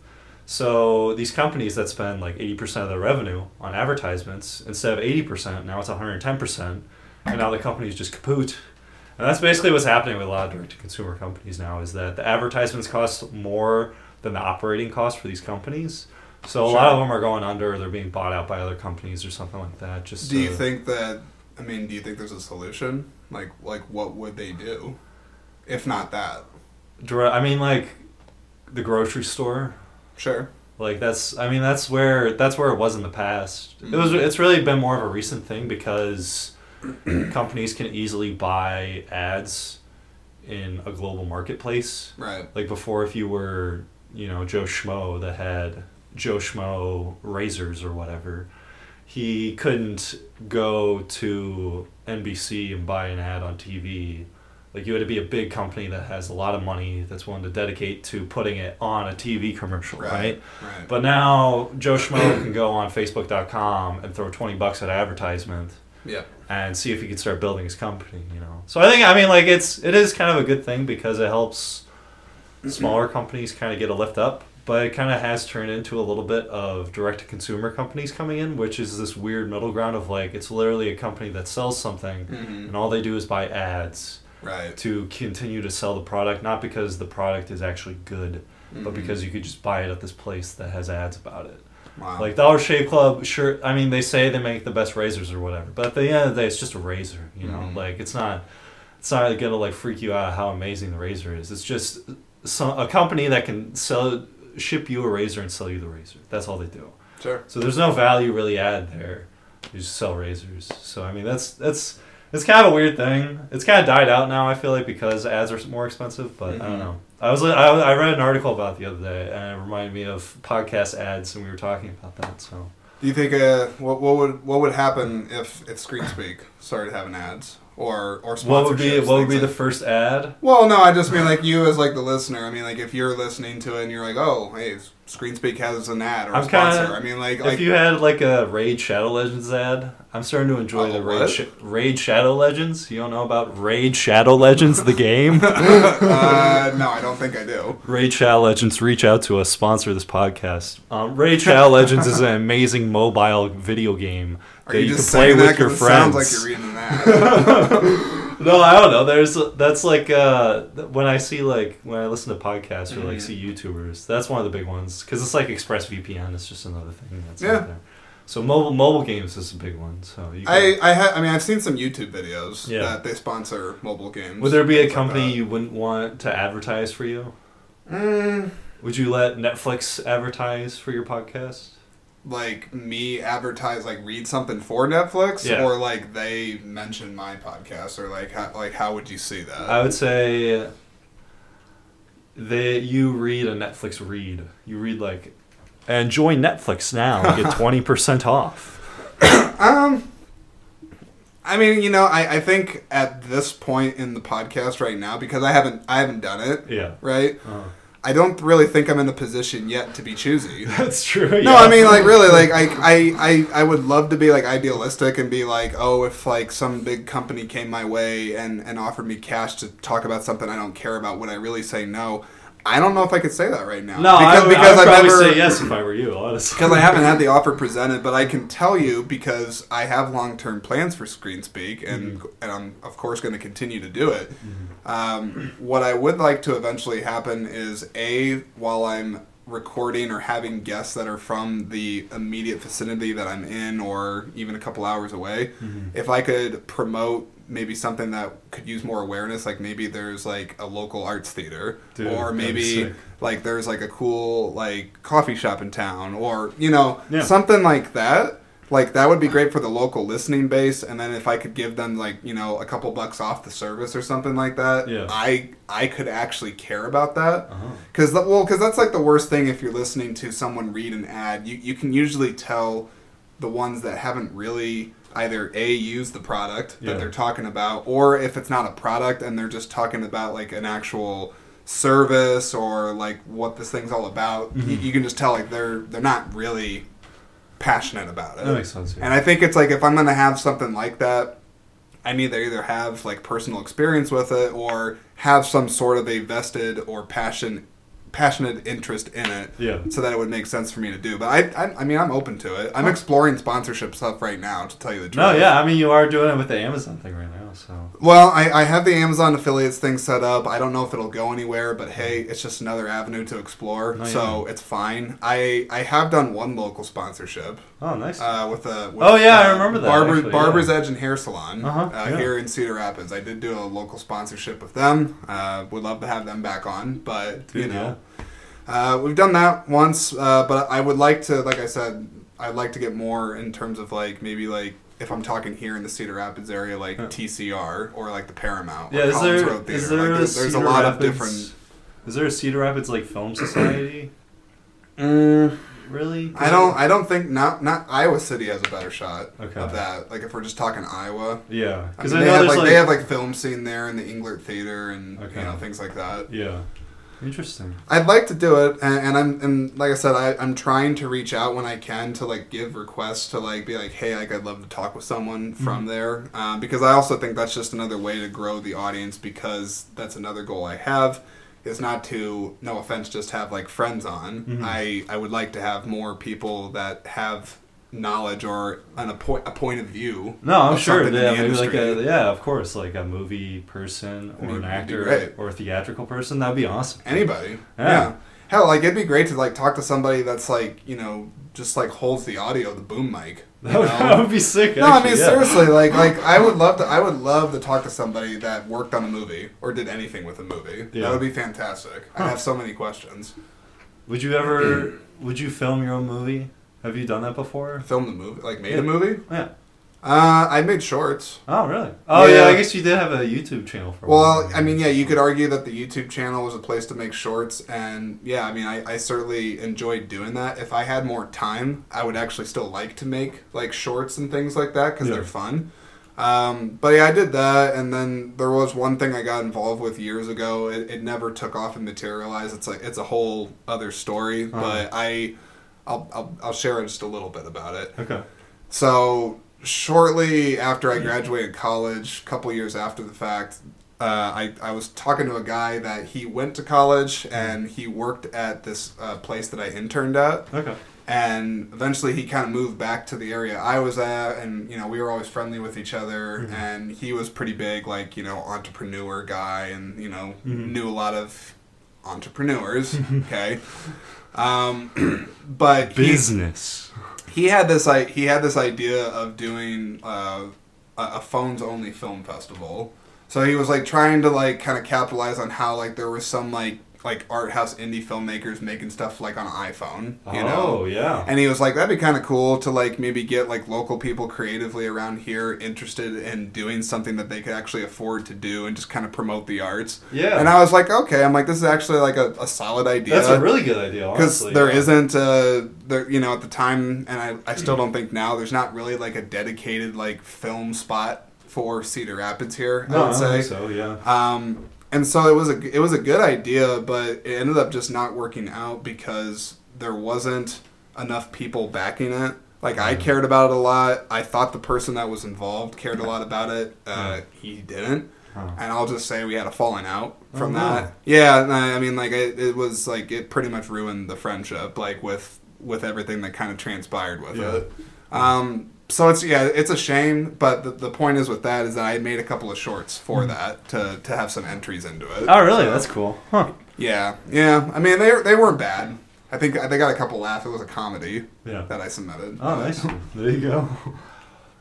So these companies that spend like 80% of their revenue on advertisements, instead of 80%, now it's 110%. And now the companies just kaput. And that's basically what's happening with a lot of direct to consumer companies now is that the advertisements cost more than the operating cost for these companies. So a lot of them are going under, they're being bought out by other companies or something like that. Just do you think that? I mean, do you think there's a solution? Like, like what would they do, if not that? direct, I mean like the grocery store Sure. Like that's I mean that's where that's where it was in the past. It was mm-hmm. it's really been more of a recent thing because companies can easily buy ads in a global marketplace. Right. Like before if you were, you know, Joe Schmo that had Joe Schmo razors or whatever, he couldn't go to NBC and buy an ad on TV. Like you had to be a big company that has a lot of money that's willing to dedicate to putting it on a TV commercial, right? Right. Right. But now Joe Schmo can go on Facebook.com and throw twenty bucks at advertisement yeah. and see if he can start building his company. You know, so I think I mean like it's it is kind of a good thing because it helps smaller companies kind of get a lift up. But it kind of has turned into a little bit of direct to consumer companies coming in, which is this weird middle ground of like it's literally a company that sells something Mhm. and all they do is buy ads Right. to continue to sell the product, not because the product is actually good, but Mhm. because you could just buy it at this place that has ads about it. Wow. Like Dollar Shave Club, sure. I mean, they say they make the best razors or whatever, but at the end of the day, it's just a razor. You know, Mhm. like it's not, it's not gonna like freak you out how amazing the razor is. It's just some a company that can sell, ship you a razor and sell you the razor. That's all they do. sure. So there's no value really added there. You just sell razors. So I mean, that's that's It's kind of a weird thing. It's kind of died out now. I feel like because ads are more expensive. But I don't Mhm. know. I was I, I read an article about it the other day, and it reminded me of podcast ads, and we were talking about that. So Do you think uh, what what would what would happen if if ScreenSpeak started having ads or or what would be what would things be the first ad? Well, no, I just mean like you as like the listener. I mean like if you're listening to it and you're like, oh, hey, ScreenSpeak has an ad or a I'm kinda- sponsor. I mean like If like you had like a Raid Shadow Legends ad, I'm starting to enjoy Oh, the Raid? Sh- Raid Shadow Legends. You don't know about Raid Shadow Legends, the game? uh, no, I don't think I do. Raid Shadow Legends, reach out to us, sponsor this podcast. Um, Raid Shadow Legends is an amazing mobile video game Are that you, you, can play that with your friends. Sounds like you're reading an ad. No, I don't know. There's that's like uh, when I see like when I listen to podcasts or like Mhm. see YouTubers. That's one of the big ones because it's like ExpressVPN. It's just another thing that's Yeah. out there. So mobile mobile games is a big one. So you can, I I, ha- I mean I've seen some YouTube videos Yeah. that they sponsor mobile games. would there be a things like company you wouldn't want to advertise for you? Mm, Would you let Netflix advertise for your podcast? Like me advertise like read something for Netflix Yeah. or like they mention my podcast or like how, like how would you see that? I would say that you read a Netflix read. You read like, and join Netflix now and get twenty percent off. Um, I mean, you know, I, I think at this point in the podcast right now, because I haven't I haven't done it Yeah, right. uh, I don't really think I'm in a position yet to be choosy. that's true. No. I mean like really like I, I I I would love to be like idealistic and be like, oh, if like some big company came my way and and offered me cash to talk about something I don't care about, would I really say no? I don't know if I could say that right now. no, I would, I would I've probably never, say yes if I were you. Honestly, because I haven't had the offer presented, but I can tell you because I have long term plans for ScreenSpeak, and and I'm of course going to continue to do it. Um, what I would like to eventually happen is a while I'm recording or having guests that are from the immediate vicinity that I'm in, or even a couple hours away, if I could promote maybe something that could use more awareness like maybe there's like a local arts theater Dude, or maybe like there's like a cool like coffee shop in town or you know Yeah. something like that like that would be great for the local listening base and then if i could give them like you know a couple bucks off the service or something like that Yeah. i i could actually care about that Uh-huh. because well because that's like the worst thing if you're listening to someone read an ad you, you can usually tell the ones that haven't really either a used the product that Yeah. they're talking about or if it's not a product and they're just talking about like an actual service or like what this thing's all about Mm-hmm. you, you can just tell like they're they're not really passionate about it That makes sense. Yeah. and I think it's like if I'm gonna have something like that, I need to either have like personal experience with it or have some sort of a vested or passion passionate interest in it yeah. so that it would make sense for me to do. But I I, I mean I'm open to it. I'm exploring sponsorship stuff right now to tell you the truth. No, yeah. I mean, you are doing it with the Amazon thing right now, so Well, I, I have the Amazon affiliates thing set up. I don't know if it'll go anywhere, but hey, mm-hmm. it's just another avenue to explore. Oh, so it's fine. I I have done one local sponsorship. Oh, nice. uh, with a. With, Oh, yeah, I uh, remember that, Barber, actually, Barber's yeah. Edge and Hair Salon Uh-huh, uh, yeah. here in Cedar Rapids. I did do a local sponsorship with them. Uh, would love to have them back on, but you Dude, know, uh, we've done that once. Uh, but I would like to, like I said, I'd like to get more in terms of like maybe like. If I'm talking here in the Cedar Rapids area, like Huh. TCR or like the Paramount, yeah. Is there is there like, a there's, there's a lot Rapids, of different. Is there a Cedar Rapids like film society? Mm, Really? I don't. I don't think not. Not Iowa City has a better shot Okay. of that. Like if we're just talking Iowa, Yeah, I because mean, they know have like, like, they have like film scene there in the Englert Theater and Okay. you know things like that. yeah, interesting. I'd like to do it, and, and I'm and like I said, I, I'm trying to reach out when I can to like give requests to like be like, hey, like I'd love to talk with someone from Mm-hmm. there, uh, because I also think that's just another way to grow the audience because that's another goal I have. Is not to, no offense, just have like friends on. Mhm. I I would like to have more people that have knowledge or an, a, point, a point of view. No, I'm sure. Yeah, maybe like a yeah, of course, like a movie person I or mean, an actor or a theatrical person. That'd be awesome. Anybody. Yeah. Yeah. Hell, like it'd be great to like talk to somebody that's like you know just like holds the audio, the boom mic. That would, that would be sick. no, I mean yeah. seriously, like like I would love to. I would love to talk to somebody that worked on a movie or did anything with a movie. Yeah. That would be fantastic. I have so many questions. Would you ever? would you film your own movie? Have you done that before? Film the movie, like made Yeah. a movie. Yeah. Uh, I made shorts. Oh, really? Oh, yeah. Yeah. I guess you did have a YouTube channel for. a Well. I mean, yeah, you could argue that the YouTube channel was a place to make shorts, and yeah, I mean, I, I certainly enjoyed doing that. If I had more time, I would actually still like to make like shorts and things like that because Yeah. they're fun. Um, but yeah, I did that, and then there was one thing I got involved with years ago. It, it never took off and materialized. It's like it's a whole other story, Uh-huh. but I, I'll, I'll I'll share just a little bit about it. Okay. So shortly after I graduated college, a couple years after the fact, uh, I, I was talking to a guy that he went to college and he worked at this uh, place that I interned at. Okay. And eventually he kind of moved back to the area I was at, and you know we were always friendly with each other. Mhm. And he was pretty big, like you know, entrepreneur guy, and you know Mhm. knew a lot of entrepreneurs. okay, um, but Business. he had this I he had this idea of doing uh, a a phones only film festival. So he was like trying to like kind of capitalize on how like there was some like like art house indie filmmakers making stuff like on an iPhone, you know. oh, yeah. And he was like, that'd be kind of cool to like maybe get like local people creatively around here interested in doing something that they could actually afford to do and just kind of promote the arts. Yeah. And I was like, okay, I'm like, this is actually like a, a solid idea That's a really good idea, because there yeah. not uh there you know at the time and I, I still don't think now there's not really like a dedicated like film spot for Cedar Rapids here No, I would I say think so, yeah. um and so it was a it was a good idea but it ended up just not working out because there wasn't enough people backing it like I Mhm. cared about it a lot I thought the person that was involved cared a lot about it uh, he didn't and I'll just say we had a falling out from Oh, no. that. Yeah, and I I mean, like it, it was like it pretty much ruined the friendship, like with with everything that kind of transpired with Yeah. it. Um, so it's yeah, it's a shame, but the, the point is with that is that I made a couple of shorts for Hmm. that to to have some entries into it. Oh, really? So, That's cool. Huh. yeah, yeah. I mean, they they weren't bad. I think they got a couple laughs. It was a comedy Yeah. that I submitted. Oh, nice. There you go.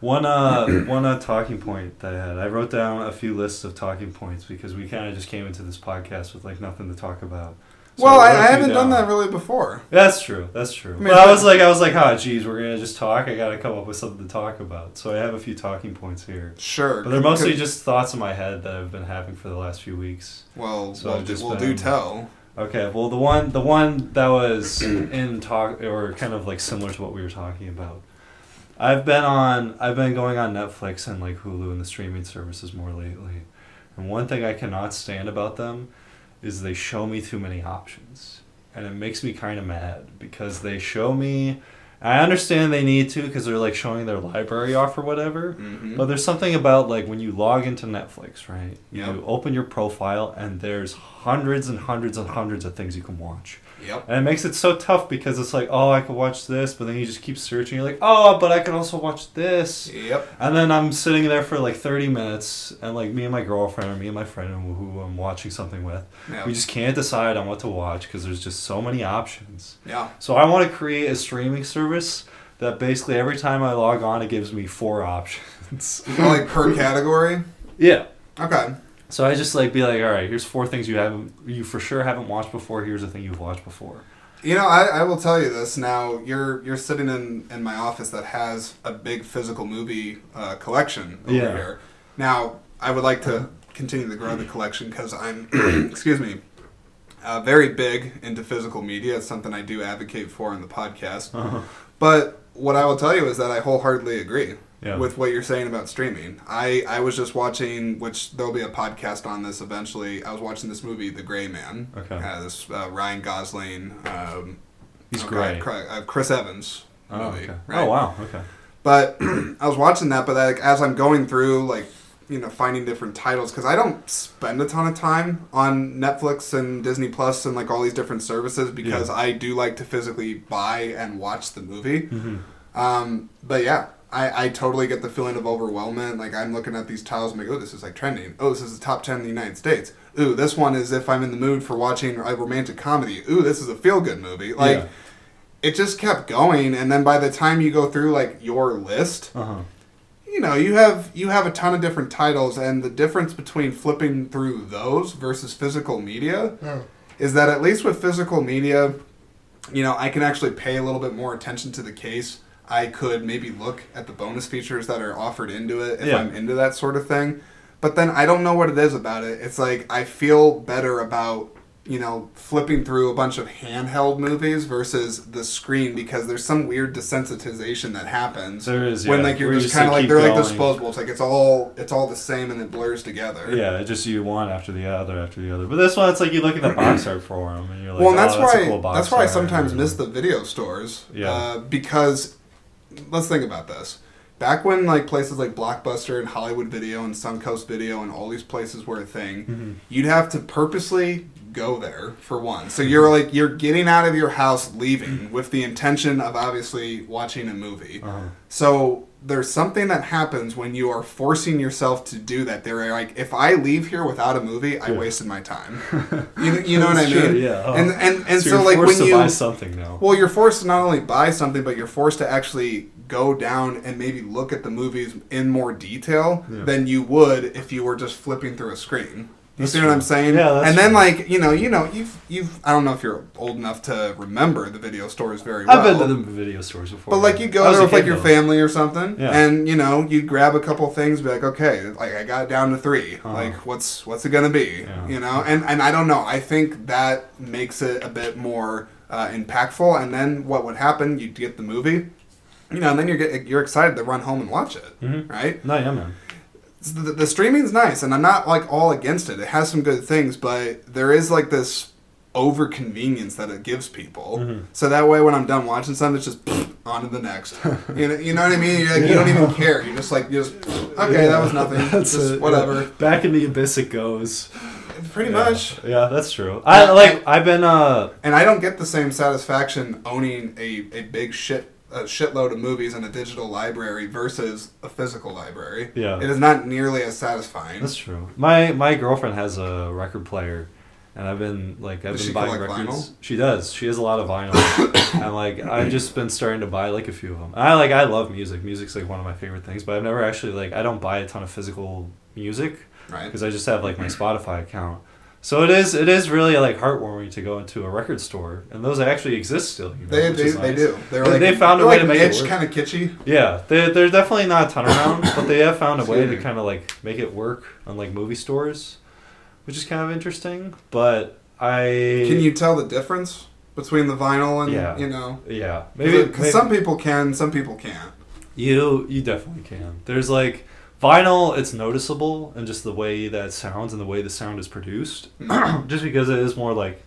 One uh, one uh, talking point that I had. I wrote down a few lists of talking points because we kind of just came into this podcast with like nothing to talk about. So well, I, I haven't done that really before. That's true. That's true. I mean, but I was like, I was like, oh, geez, we're gonna just talk. I gotta come up with something to talk about. So I have a few talking points here, Sure, but they're mostly just thoughts in my head that I've been having for the last few weeks. well, so we'll, just we'll been- do tell. Okay, well the one the one that was in talk or kind of like similar to what we were talking about. I've been on I've been going on Netflix and like Hulu and the streaming services more lately. And one thing I cannot stand about them is they show me too many options. And it makes me kind of mad because they show me I understand they need to because they're like showing their library off or whatever. Mhm. But there's something about like when you log into Netflix, right? Yep. You open your profile and there's hundreds and hundreds and hundreds of things you can watch. Yep. And it makes it so tough because it's like, oh, I could watch this, but then you just keep searching. You're like, oh, but I can also watch this. Yep. And then I'm sitting there for like 30 minutes, and like me and my girlfriend, or me and my friend who I'm watching something with, Yep. we just can't decide on what to watch because there's just so many options. Yeah. So I want to create a streaming service that basically every time I log on, it gives me four options. like per category. yeah. Okay. So I just like be like, all right, here's four things you haven't, you for sure haven't watched before. Here's a thing you've watched before. You know, I, I will tell you this now. You're you're sitting in, in my office that has a big physical movie uh, collection over Yeah. here. Now, I would like to continue to grow the collection because I'm, excuse me, uh, very big into physical media. It's something I do advocate for in the podcast. Uh-huh. But what I will tell you is that I wholeheartedly agree Yeah. with what you're saying about streaming. I, I was just watching, which there'll be a podcast on this eventually. I was watching this movie, The Gray Man. Okay. Uh, this uh, Ryan Gosling. Um, He's oh, great. God, uh, Chris Evans Oh, movie. okay. right? Oh wow. Okay. But I was watching that, but like as I'm going through, like you know, finding different titles because I don't spend a ton of time on Netflix and Disney Plus and like all these different services because Yeah. I do like to physically buy and watch the movie. hmm Um, but yeah, I, I totally get the feeling of overwhelmment. Like I'm looking at these titles and like, oh, this is like trending. Oh, this is the top ten in the United States. Ooh, this one is if I'm in the mood for watching a romantic comedy. Ooh, this is a feel good movie. Like Yeah. it just kept going, and then by the time you go through like your list, Uh huh. you know you have you have a ton of different titles, and the difference between flipping through those versus physical media is that at least with physical media, you know, I can actually pay a little bit more attention to the case. I could maybe look at the bonus features that are offered into it if Yeah. I'm into that sort of thing. But then I don't know what it is about it. It's like I feel better about you know flipping through a bunch of handheld movies versus the screen because there's some weird desensitization that happens There is, when like you're where just kind of like they're like disposable. It's like it's all it's all the same and it blurs together. Yeah, it just you one after the other after the other. But this one, it's like you look at the box art for them, and you're like, well, and oh, that's, that's why cool that's why I sometimes miss the video stores. Yeah. Uh, because let's think about this. Back when like places like Blockbuster and Hollywood Video and Suncoast Video and all these places were a thing, Mm-hmm. you'd have to purposely go there for one. So you're like you're getting out of your house, leaving with the intention of obviously watching a movie. Uh-huh. So there's something that happens when you are forcing yourself to do that. They're like, if I leave here without a movie, I Yeah. wasted my time. You, you know what I mean? true, yeah. Oh. And and and so, you're like forced when to you buy something now. well, you're forced to not only buy something, but you're forced to actually go down and maybe look at the movies in more detail Yeah. than you would if you were just flipping through a screen. You That's see what. I'm saying? Yeah, that's and then true. like you know, you know, you've you've I don't know if you're old enough to remember the video stores very well. I've been to the video stores before. But like you go there with like your though. family or something, Yeah. and you know you grab a couple things, be like, okay, like I got it down to 3 Uh-huh. Like what's what's it gonna be? Yeah. You know, and and I don't know. I think that makes it a bit more uh, impactful. And then what would happen? You'd get the movie, you know, and then you're get, you're excited to run home and watch it, Mhm. right? No, yeah, man. The, the streaming's nice and i'm not like all against it it has some good things but there is like this over convenience that it gives people Mhm. so that way when i'm done watching something it's just on to the next you know, you know what i mean You're like, you don't even care you're just like you just okay that was nothing That's just it, whatever yeah. Back in the abyss it goes. pretty Yeah. much Yeah, that's true. I like. I've been. uh and i don't get the same satisfaction owning a, a big shit a shitload of movies in a digital library versus a physical library Yeah. it is not nearly as satisfying That's true. My my girlfriend has a record player, and I've been like I've Does been buying records. vinyl? She does. She has a lot of vinyl, and like I've just been starting to buy like a few of them. I like I love music. Music's like one of my favorite things, but I've never actually like I don't buy a ton of physical music right because I just have like my Spotify account. So it is it is really like heartwarming to go into a record store, and those actually exist still. You know, They, they, is they do. They're like, they found a they're way like to make it niche, work. kind of kitschy. Yeah, they, there's definitely not a ton around, but they have found a way to kind of like make it work on like movie stores, which is kind of interesting. But I Can you tell the difference between the vinyl and Yeah. you know? Yeah, maybe, Because maybe some people can, some people can't. you you definitely can. There's like vinyl, it's noticeable and just the way that it sounds and the way the sound is produced, just because it is more like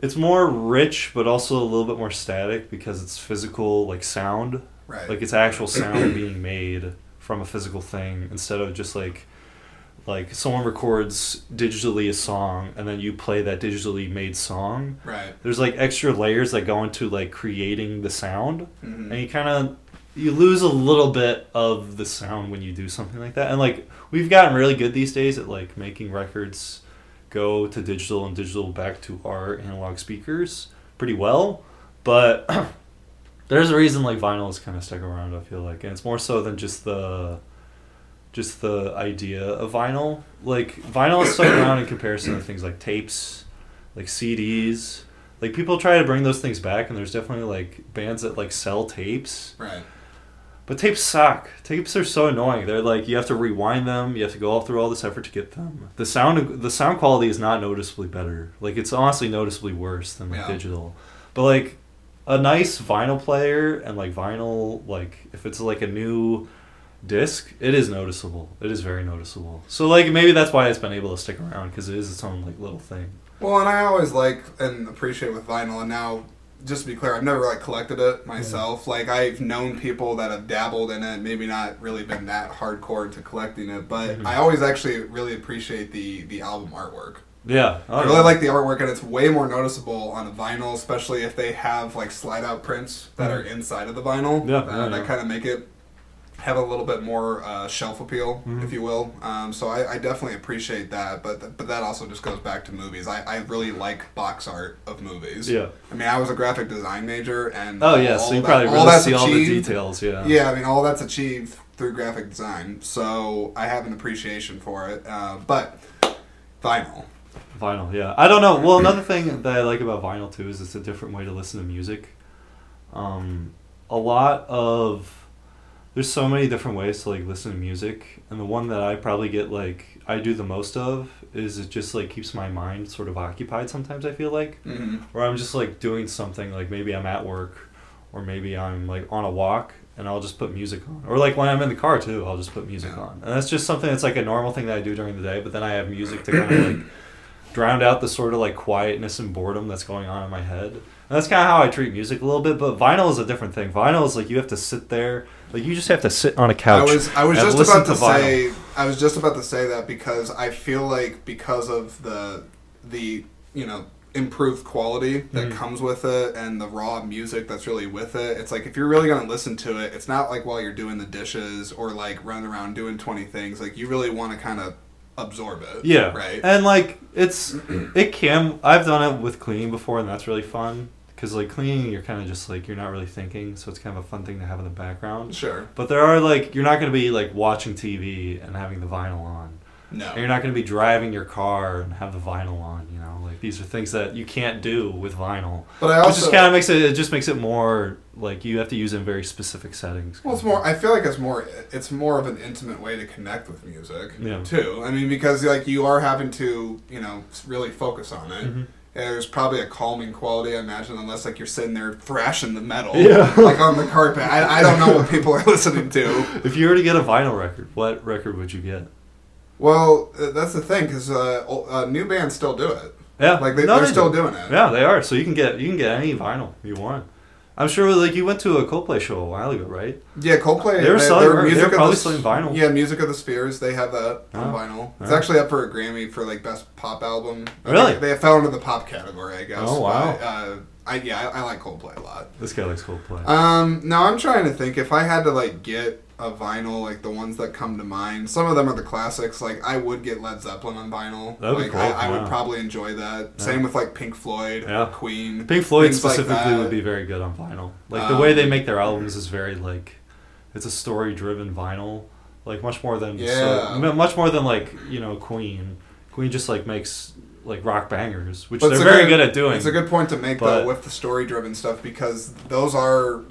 it's more rich, but also a little bit more static because it's physical like sound. Right. like it's actual sound being made from a physical thing instead of just like like someone records digitally a song and then you play that digitally made song right. there's like extra layers that go into like creating the sound Mhm. and you kind of you lose a little bit of the sound when you do something like that. And like we've gotten really good these days at like making records go to digital and digital back to our analog speakers pretty well. But there's a reason like vinyl is kind of stuck around i feel like. And it's more so than just the just the idea of vinyl. Like vinyl is stuck around in comparison to things like tapes like cds like people try to bring those things back and there's definitely like bands that like sell tapes. Right. But tapes suck. Tapes are so annoying. They're like you have to rewind them. You have to go all through all this effort to get them. The sound the sound quality is not noticeably better. Like it's honestly noticeably worse than like Yeah. digital. But like a nice vinyl player and like vinyl like if it's like a new disc, it is noticeable. It is very noticeable. So like maybe that's why it's been able to stick around because it is its own like little thing. Well, and I always like and appreciate with vinyl, and now just to be clear, I've never like collected it myself. Like I've known people that have dabbled in it, maybe not really been that hardcore to collecting it, but Mhm. I always actually really appreciate the the album artwork. Yeah. I really like the artwork, and it's way more noticeable on a vinyl, especially if they have like slide out prints that are inside of the vinyl. Mm-hmm. Yeah, uh, yeah, that yeah. kind of make it have a little bit more uh, shelf appeal, Mhm. if you will. Um, so I, I definitely appreciate that, but but that also just goes back to movies. I, I really like box art of movies. Yeah. I mean, I was a graphic design major, and Oh yeah, all so you that- probably all really see all the achieved- details, yeah. Yeah, I mean, all that's achieved through graphic design, so I have an appreciation for it. Uh, but vinyl. Vinyl, yeah. I don't know. Well, another thing that I like about vinyl too is it's a different way to listen to music. Um, a lot of there's so many different ways to like listen to music and the one that i probably get like i do the most of is it just like keeps my mind sort of occupied sometimes i feel like Mm-hmm. where i'm just like doing something like maybe i'm at work or maybe i'm like on a walk and i'll just put music on or like when i'm in the car too i'll just put music Yeah. on and that's just something that's like a normal thing that i do during the day but then i have music to kind of like drown out the sort of like quietness and boredom that's going on in my head and that's kind of how I treat music a little bit, but vinyl is a different thing. Vinyl is like you have to sit there, like you just have to sit on a couch. I was I was just about to, vinyl. say I was just about to say that because I feel like because of the the you know improved quality that Mhm. comes with it and the raw music that's really with it it's like if you're really going to listen to it it's not like while you're doing the dishes or like running around doing 20 things like you really want to kind of absorb it Yeah. right And like it's it can I've done it with cleaning before and that's really fun cuz like cleaning you're kind of just like you're not really thinking so it's kind of a fun thing to have in the background. sure But there are like you're not going to be like watching TV and having the vinyl on. no And you're not going to be driving your car and have the vinyl on, you know? Like these are things that you can't do with vinyl. but I Which also just kind of makes it it just makes it more like you have to use it in very specific settings. Well, it's more. I feel like it's more. It's more of an intimate way to connect with music, Yeah. too. I mean, because like you are having to, you know, really focus on it. Mhm. And there's probably a calming quality, I imagine, unless like you're sitting there thrashing the metal, Yeah. like on the carpet. I, I don't know what people are listening to. If you were to get a vinyl record, what record would you get? Well, that's the thing, because uh, uh, new bands still do it. Yeah, Like they, No, they still do. doing it. Yeah, they are. So you can get you can get any vinyl you want. I'm sure like you went to a Coldplay show a while ago, right? Yeah, Coldplay. They were they- selling- their they were of probably the, selling vinyl. Yeah, Music of the Spheres. They have that on Oh, vinyl. It's actually up for a Grammy for like best pop album. Really? They, they fell into the pop category, I guess. Oh, wow. But, uh, I yeah, I, I like Coldplay a lot. This guy likes Coldplay. Um, now I'm trying to think if I had to like get a vinyl, like the ones that come to mind. Some of them are the classics. Like I would get Led Zeppelin on vinyl. That'd be like cool, I, I would probably enjoy that. Yeah. Same with like Pink Floyd, Yeah. Queen. Pink Floyd things like specifically would be very good on vinyl. Like the way Um, they make their albums is very like, it's a story driven vinyl. Like much more than Yeah. so, much more than like you know Queen. Queen just like makes like rock bangers, which But they're very good, at doing. It's a good point to make But- though with the story driven stuff because those are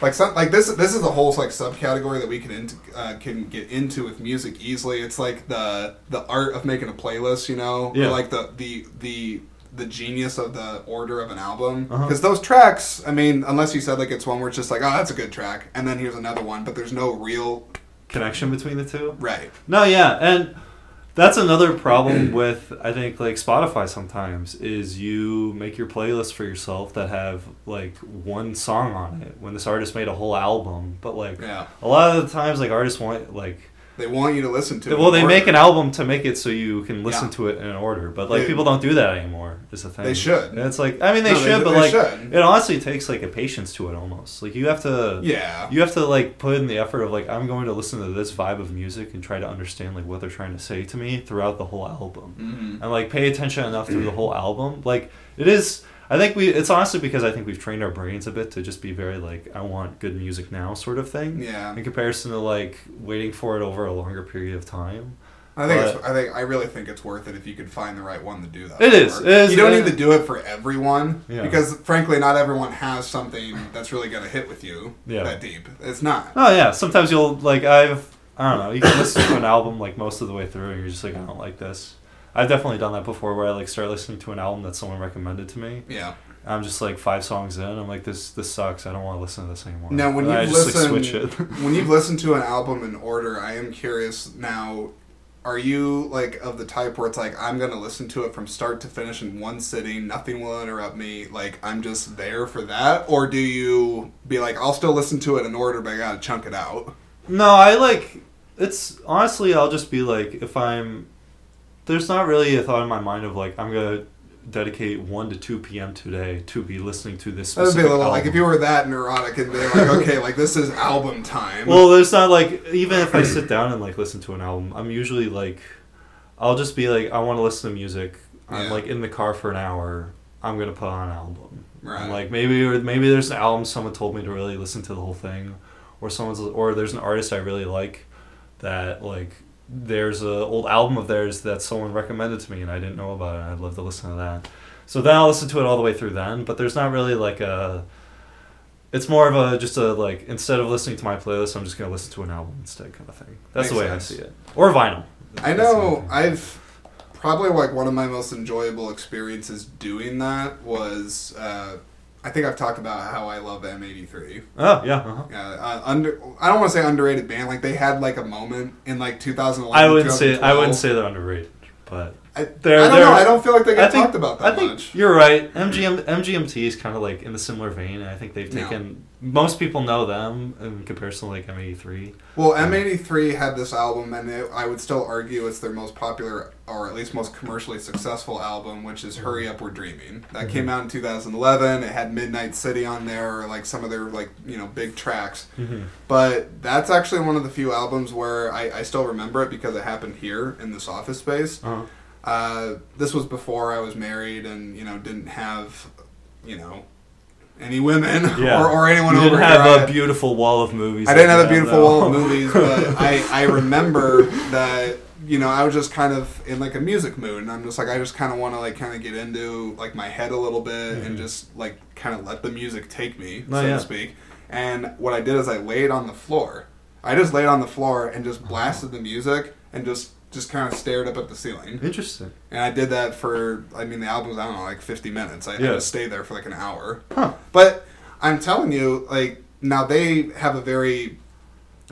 like some like this this is a whole like subcategory that we can into, uh, can get into with music easily. It's like the the art of making a playlist, you know, Yeah. or like the the the the genius of the order of an album Uh-huh. because those tracks i mean unless you said like it's one where it's just like oh that's a good track and then here's another one but there's no real Connection between the two. right No, yeah, and that's another problem with I think like Spotify sometimes is you make your playlist for yourself that have like one song on it. When this artist made a whole album, but like yeah. a lot of the times like artists want like they want you to listen to it well they order. make an album to make it so you can listen Yeah. to it in order, but like They- people don't do that anymore. Is the thing They should. And it's like I mean they No, they- should, but they like should. it honestly takes like a patience to it almost. Like you have to yeah you have to like put in the effort of like I'm going to listen to this vibe of music and try to understand like what they're trying to say to me throughout the whole album Mhm. and like pay attention enough through the whole album like it is i think we it's honestly because i think we've trained our brains a bit to just be very like i want good music now sort of thing yeah in comparison to like waiting for it over a longer period of time I think But- it's, I think I really think it's worth it if you could find the right one to do that. It is. It is You don't uh, need to do it for everyone Yeah. because frankly, not everyone has something that's really going to hit with you Yeah. that deep. It's not. oh yeah sometimes you'll like i've i don't know you can listen to an album like most of the way through and you're just like i don't like this i've definitely done that before where i like start listening to an album that someone recommended to me Yeah. I'm just like five songs in. I'm like, this this sucks. I don't want to listen to this anymore. Now, when you've just like, switch it. when you've listened to an album in order, I am curious now. Are you like of the type where it's like I'm gonna listen to it from start to finish in one sitting, nothing will interrupt me, like I'm just there for that, or do you be like I'll still listen to it in order, but I gotta chunk it out? no, I like. It's honestly, I'll just be like, if I'm, there's not really a thought in my mind of like I'm gonna dedicate one to two p.m. today to be listening to this. That would be a little like if you were that neurotic and be like, okay, like this is album time. Well, there's not like even if I sit down and like listen to an album, I'm usually like, I'll just be like, I want to listen to music. I'm Yeah. like in the car for an hour. I'm gonna put on an album. Right. Like maybe or maybe there's an album someone told me to really listen to the whole thing, or someone's or there's an artist I really like, that like there's a old album of theirs that someone recommended to me and I didn't know about it. and I'd love to listen to that. So then I'll listen to it all the way through then. But there's not really like a It's more of a just a like instead of listening to my playlist, I'm just gonna listen to an album instead, kind of thing. That's the way sense. I see it. Or vinyl. I That's the know. I've probably like one of my most enjoyable experiences doing that was uh, I think I've talked about how I love M83. Oh yeah. Uh-huh. Yeah, uh, under I don't want to say underrated band. Like they had like a moment in like 2011. I wouldn't say I wouldn't say they're underrated, but I, they're- I don't know. I don't feel like they get think talked about that I think much. you're right. MGM MGMT is kind of like in the similar vein, I think they've taken most people know them in comparison to like M83. Well, M83 had this album, and it, I would still argue it's their most popular, or at least most commercially successful album, which is "Hurry Up, We're Dreaming." That came out in 2011. It had Midnight City on there, or like some of their like you know big tracks. Mm-hmm. But that's actually one of the few albums where I, I still remember it because it happened here in this office space. Uh-huh. Uh, this was before I was married and you know didn't have you know any women Yeah. or, or anyone You over didn't here. have I- a beautiful wall of movies. I didn't have a beautiful now. wall of movies, but I, I remember that you know I was just kind of in like a music mood, and I'm just like I just kind of want to like kind of get into like my head a little bit and Mhm. just like kind of let the music take me, Oh, so yeah. to speak. And what I did is I laid on the floor. I just laid on the floor and just blasted the music and just just kind of stared up at the ceiling. Interesting. And I did that for, I mean, the album's, I don't know, like 50 minutes. I had to stay there for like an hour. Huh. But I'm telling you, like, now they have a very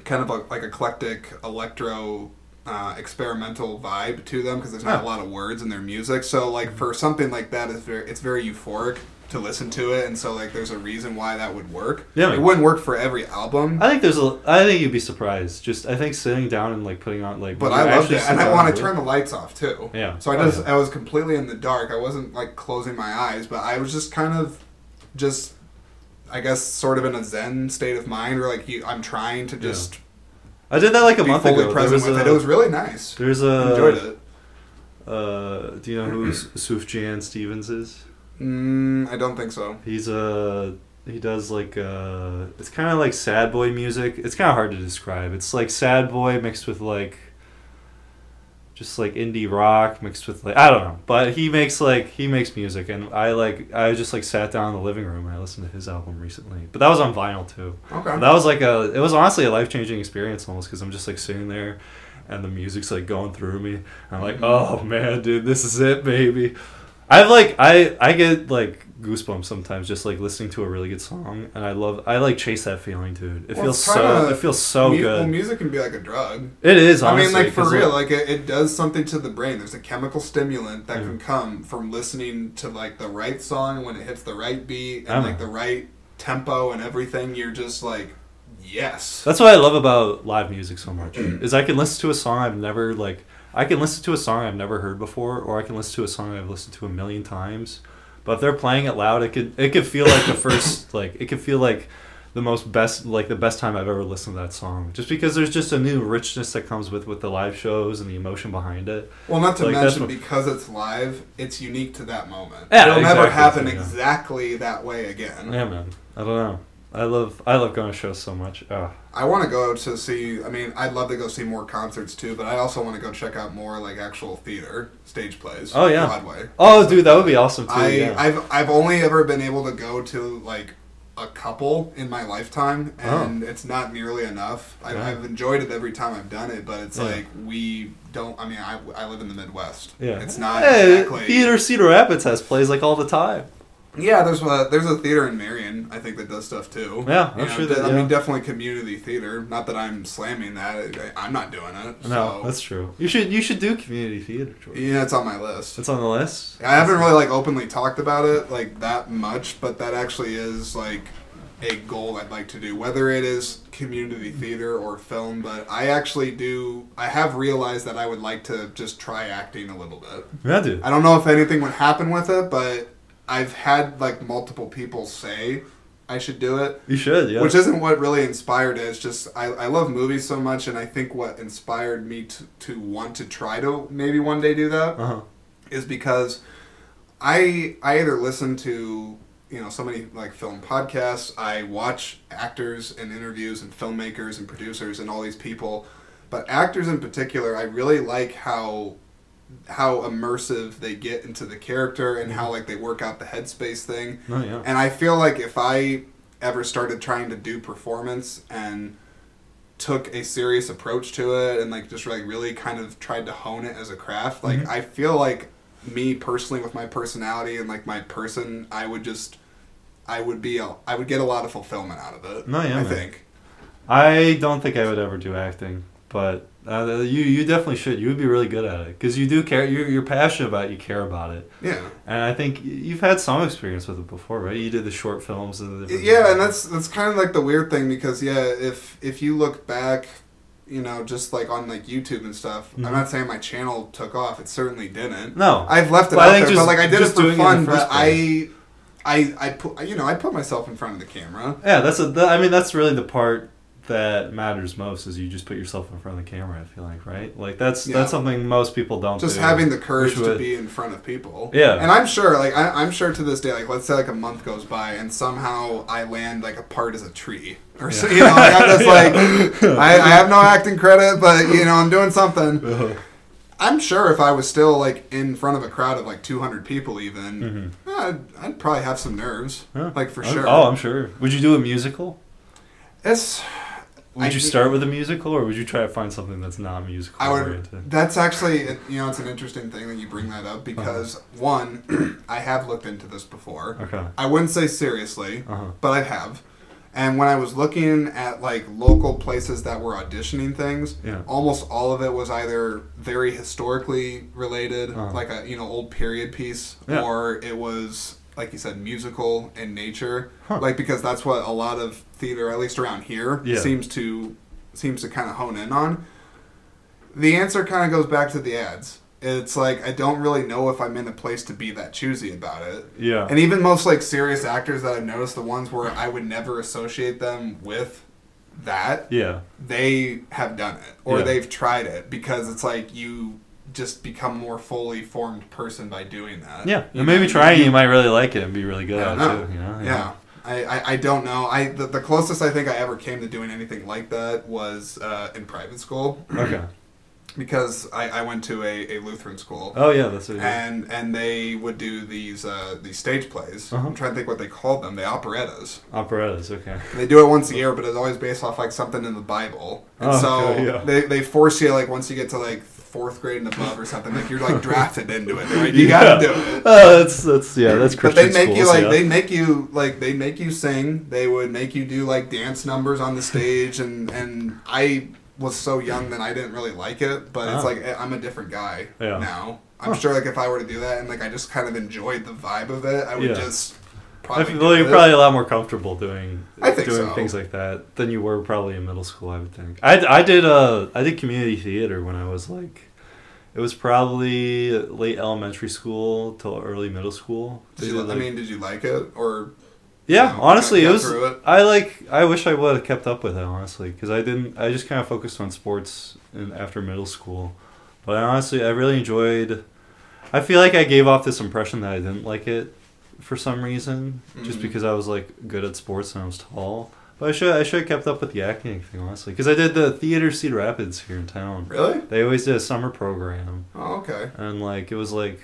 kind of a, like eclectic electro uh, experimental vibe to them because there's not Huh. a lot of words in their music. So, like, for something like that, it's very, it's very euphoric to listen to it. And so, like, there's a reason why that would work. Yeah. It wouldn't work for every album. I think there's a. I think you'd be surprised. Just I think sitting down and like putting on like. But I loved it, and I want to turn the lights off too. Yeah. So I Oh, just yeah. I was completely in the dark. I wasn't like closing my eyes, but I was just kind of just I guess sort of in a zen state of mind, or like you, I'm trying to just I did that like a month ago. Present with a, it. It was really nice. There's I a. enjoyed it. Uh, do you know who Sufjan Stevens is? Mm, I don't think so. He's a. He does like uh It's kind of like sad boy music. It's kind of hard to describe. It's like sad boy mixed with like. Just like indie rock mixed with like I don't know, but he makes like he makes music, and I like I just like sat down in the living room and I listened to his album recently. But that was on vinyl too. Okay. That was like a. It was honestly a life changing experience almost because I'm just like sitting there, and the music's like going through me. And I'm like, oh man, dude, this is it, baby. I've like I I get like goosebumps sometimes just like listening to a really good song, and I love I like chase that feeling, dude. It Well, feels so it feels so Mu- good. Well, music can be like a drug. it is. I mean, like for real, like it, it does something to the brain. There's a chemical stimulant that Yeah. can come from listening to like the right song when it hits the right beat and know. like the right tempo and everything. You're just like, yes. That's what I love about live music so much. Mm. is I can listen to a song I've never like I can listen to a song I've never heard before or I can listen to a song I've listened to a million times. But if they're playing it loud, it could it could feel like the first like it could feel like the most best like the best time I've ever listened to that song. Just because there's just a new richness that comes with with the live shows and the emotion behind it. Well, not to Like, mention what- because it's live, it's unique to that moment. Yeah, It'll never happen yeah. exactly that way again. Yeah, man. I don't know. I love I love going to shows so much. Oh. I want to go to see. I mean, I'd love to go see more concerts too, but I also want to go check out more like actual theater stage plays. Oh, yeah. Broadway. Oh, dude, that would be awesome too. I yeah. I've I've only ever been able to go to like a couple in my lifetime, Oh. and it's not nearly enough. I, Yeah. I've enjoyed it every time I've done it, but it's Yeah. like we don't. I mean, I, I live in the Midwest. yeah. it's not Hey, exactly. Theater Cedar Rapids has plays like all the time. Yeah, there's a there's a theater in Marion. I think that does stuff too. Yeah, I'm know, sure that. I yeah. mean, definitely community theater. Not that I'm slamming that. I, I'm not doing it. No, so. that's true. You should you should do community theater. George. yeah, it's on my list. It's on the list. I haven't really like openly talked about it like that much, but that actually is like a goal I'd like to do. Whether it is community theater or film, but I actually do. I have realized that I would like to just try acting a little bit. Yeah, dude. I don't know if anything would happen with it, but I've had like multiple people say I should do it. You should. Yeah. Which isn't what really inspired it. It's just I, I love movies so much, and I think what inspired me to, to want to try to maybe one day do that Uh huh. is because I I either listen to you know so many like film podcasts, I watch actors and interviews and filmmakers and producers and all these people, but actors in particular, I really like how how immersive they get into the character and how like they work out the headspace thing. Oh yeah. And I feel like if I ever started trying to do performance and took a serious approach to it and like just like really kind of tried to hone it as a craft like Mhm. i feel like me personally with my personality and like my person i would just i would be a, i would get a lot of fulfillment out of it No, yeah, i man. think I don't think I would ever do acting, but uh, you you definitely should. You would be really good at it because you do care. You're, you're passionate about. it, You care about it, yeah and I think you've had some experience with it before, right? You did the short films and the yeah and that's that's kind of like the weird thing because yeah if if you look back you know just like on like youtube and stuff Mhm. i'm not saying my channel took off it certainly didn't no. I've left it Well, out there, just- but like I did it for it fun. first but I, I, I put you know I put myself in front of the camera. Yeah, that's a. That, I mean, that's really the part that matters most is you just put yourself in front of the camera. I feel like, right? Like that's Yeah. that's something most people don't. Just do. having the courage to be in front of people. Yeah. and I'm sure, like I, I'm sure to this day, like let's say like a month goes by and somehow I land like a part as a tree or so, you know, like, I'm just like I, I have no acting credit, but you know I'm doing something. Uh-huh. I'm sure if I was still like in front of a crowd of like 200 people, even, Mhm. I'd, I'd probably have some nerves, Yeah. like for Oh, sure. Oh, I'm sure. Would you do a musical? it's Would I you start with a musical, or would you try to find something that's not musical I would. oriented? That's actually, you know, it's an interesting thing that you bring that up because one, I have looked into this before. Okay. I wouldn't say seriously, Uh huh. but I have. And when I was looking at like local places that were auditioning things, Yeah. almost all of it was either very historically related, Uh-huh. like a you know old period piece, Yeah. or it was like you said musical in nature, Huh. like because that's what a lot of theater, at least around here, Yeah. seems to seems to kind of hone in on. The answer kind of goes back to the ads. It's like I don't really know if I'm in a place to be that choosy about it. Yeah. And even most like serious actors that I've noticed, the ones where I would never associate them with that, yeah. they have done it or Yeah. they've tried it because it's like you just become more fully formed person by doing that. Yeah. And maybe trying, you- might really like it and be really good at it too. You know? Yeah. I, I, I don't know. I the, the closest I think I ever came to doing anything like that was uh, in private school Okay. Because I, I went to a, a Lutheran school. Oh yeah, that's it. and and they would do these uh, these stage plays. Uh-huh. I'm trying to think what they called them. The operettas. Operettas. Okay. They do it once a year, but it's always based off like something in the Bible. And Oh, so okay, yeah. they, they force you like once you get to like fourth grade and above or something, like you're like drafted into it. Right? You gotta do it. Oh, that's that's yeah, that's But they make you like yeah. they make you like they make you sing. They would make you do like dance numbers on the stage, and and I was so young that I didn't really like it. But it's Oh. like eh, I'm a different guy Yeah. now. I'm sure like if I were to do that and like I just kind of enjoyed the vibe of it, I would Yeah. just I probably. feel do well, you're it. probably a lot more comfortable doing I think doing so. things like that than you were probably in middle school. I would think. I, I did uh I did community theater when I was like, it was probably late elementary school till early middle school. Did you, did, I like- mean, did you like it or? Yeah, honestly, it was. it? I like. I wish I would have kept up with it honestly, because I didn't. I just kind of focused on sports in, after middle school, but honestly, I really enjoyed. I feel like I gave off this impression that I didn't like it for some reason, just Mhm. because I was like good at sports and I was tall. But I should I should have kept up with the acting thing honestly, because I did the theater Cedar Rapids here in town. Really? They always did a summer program, Oh, okay. and like it was like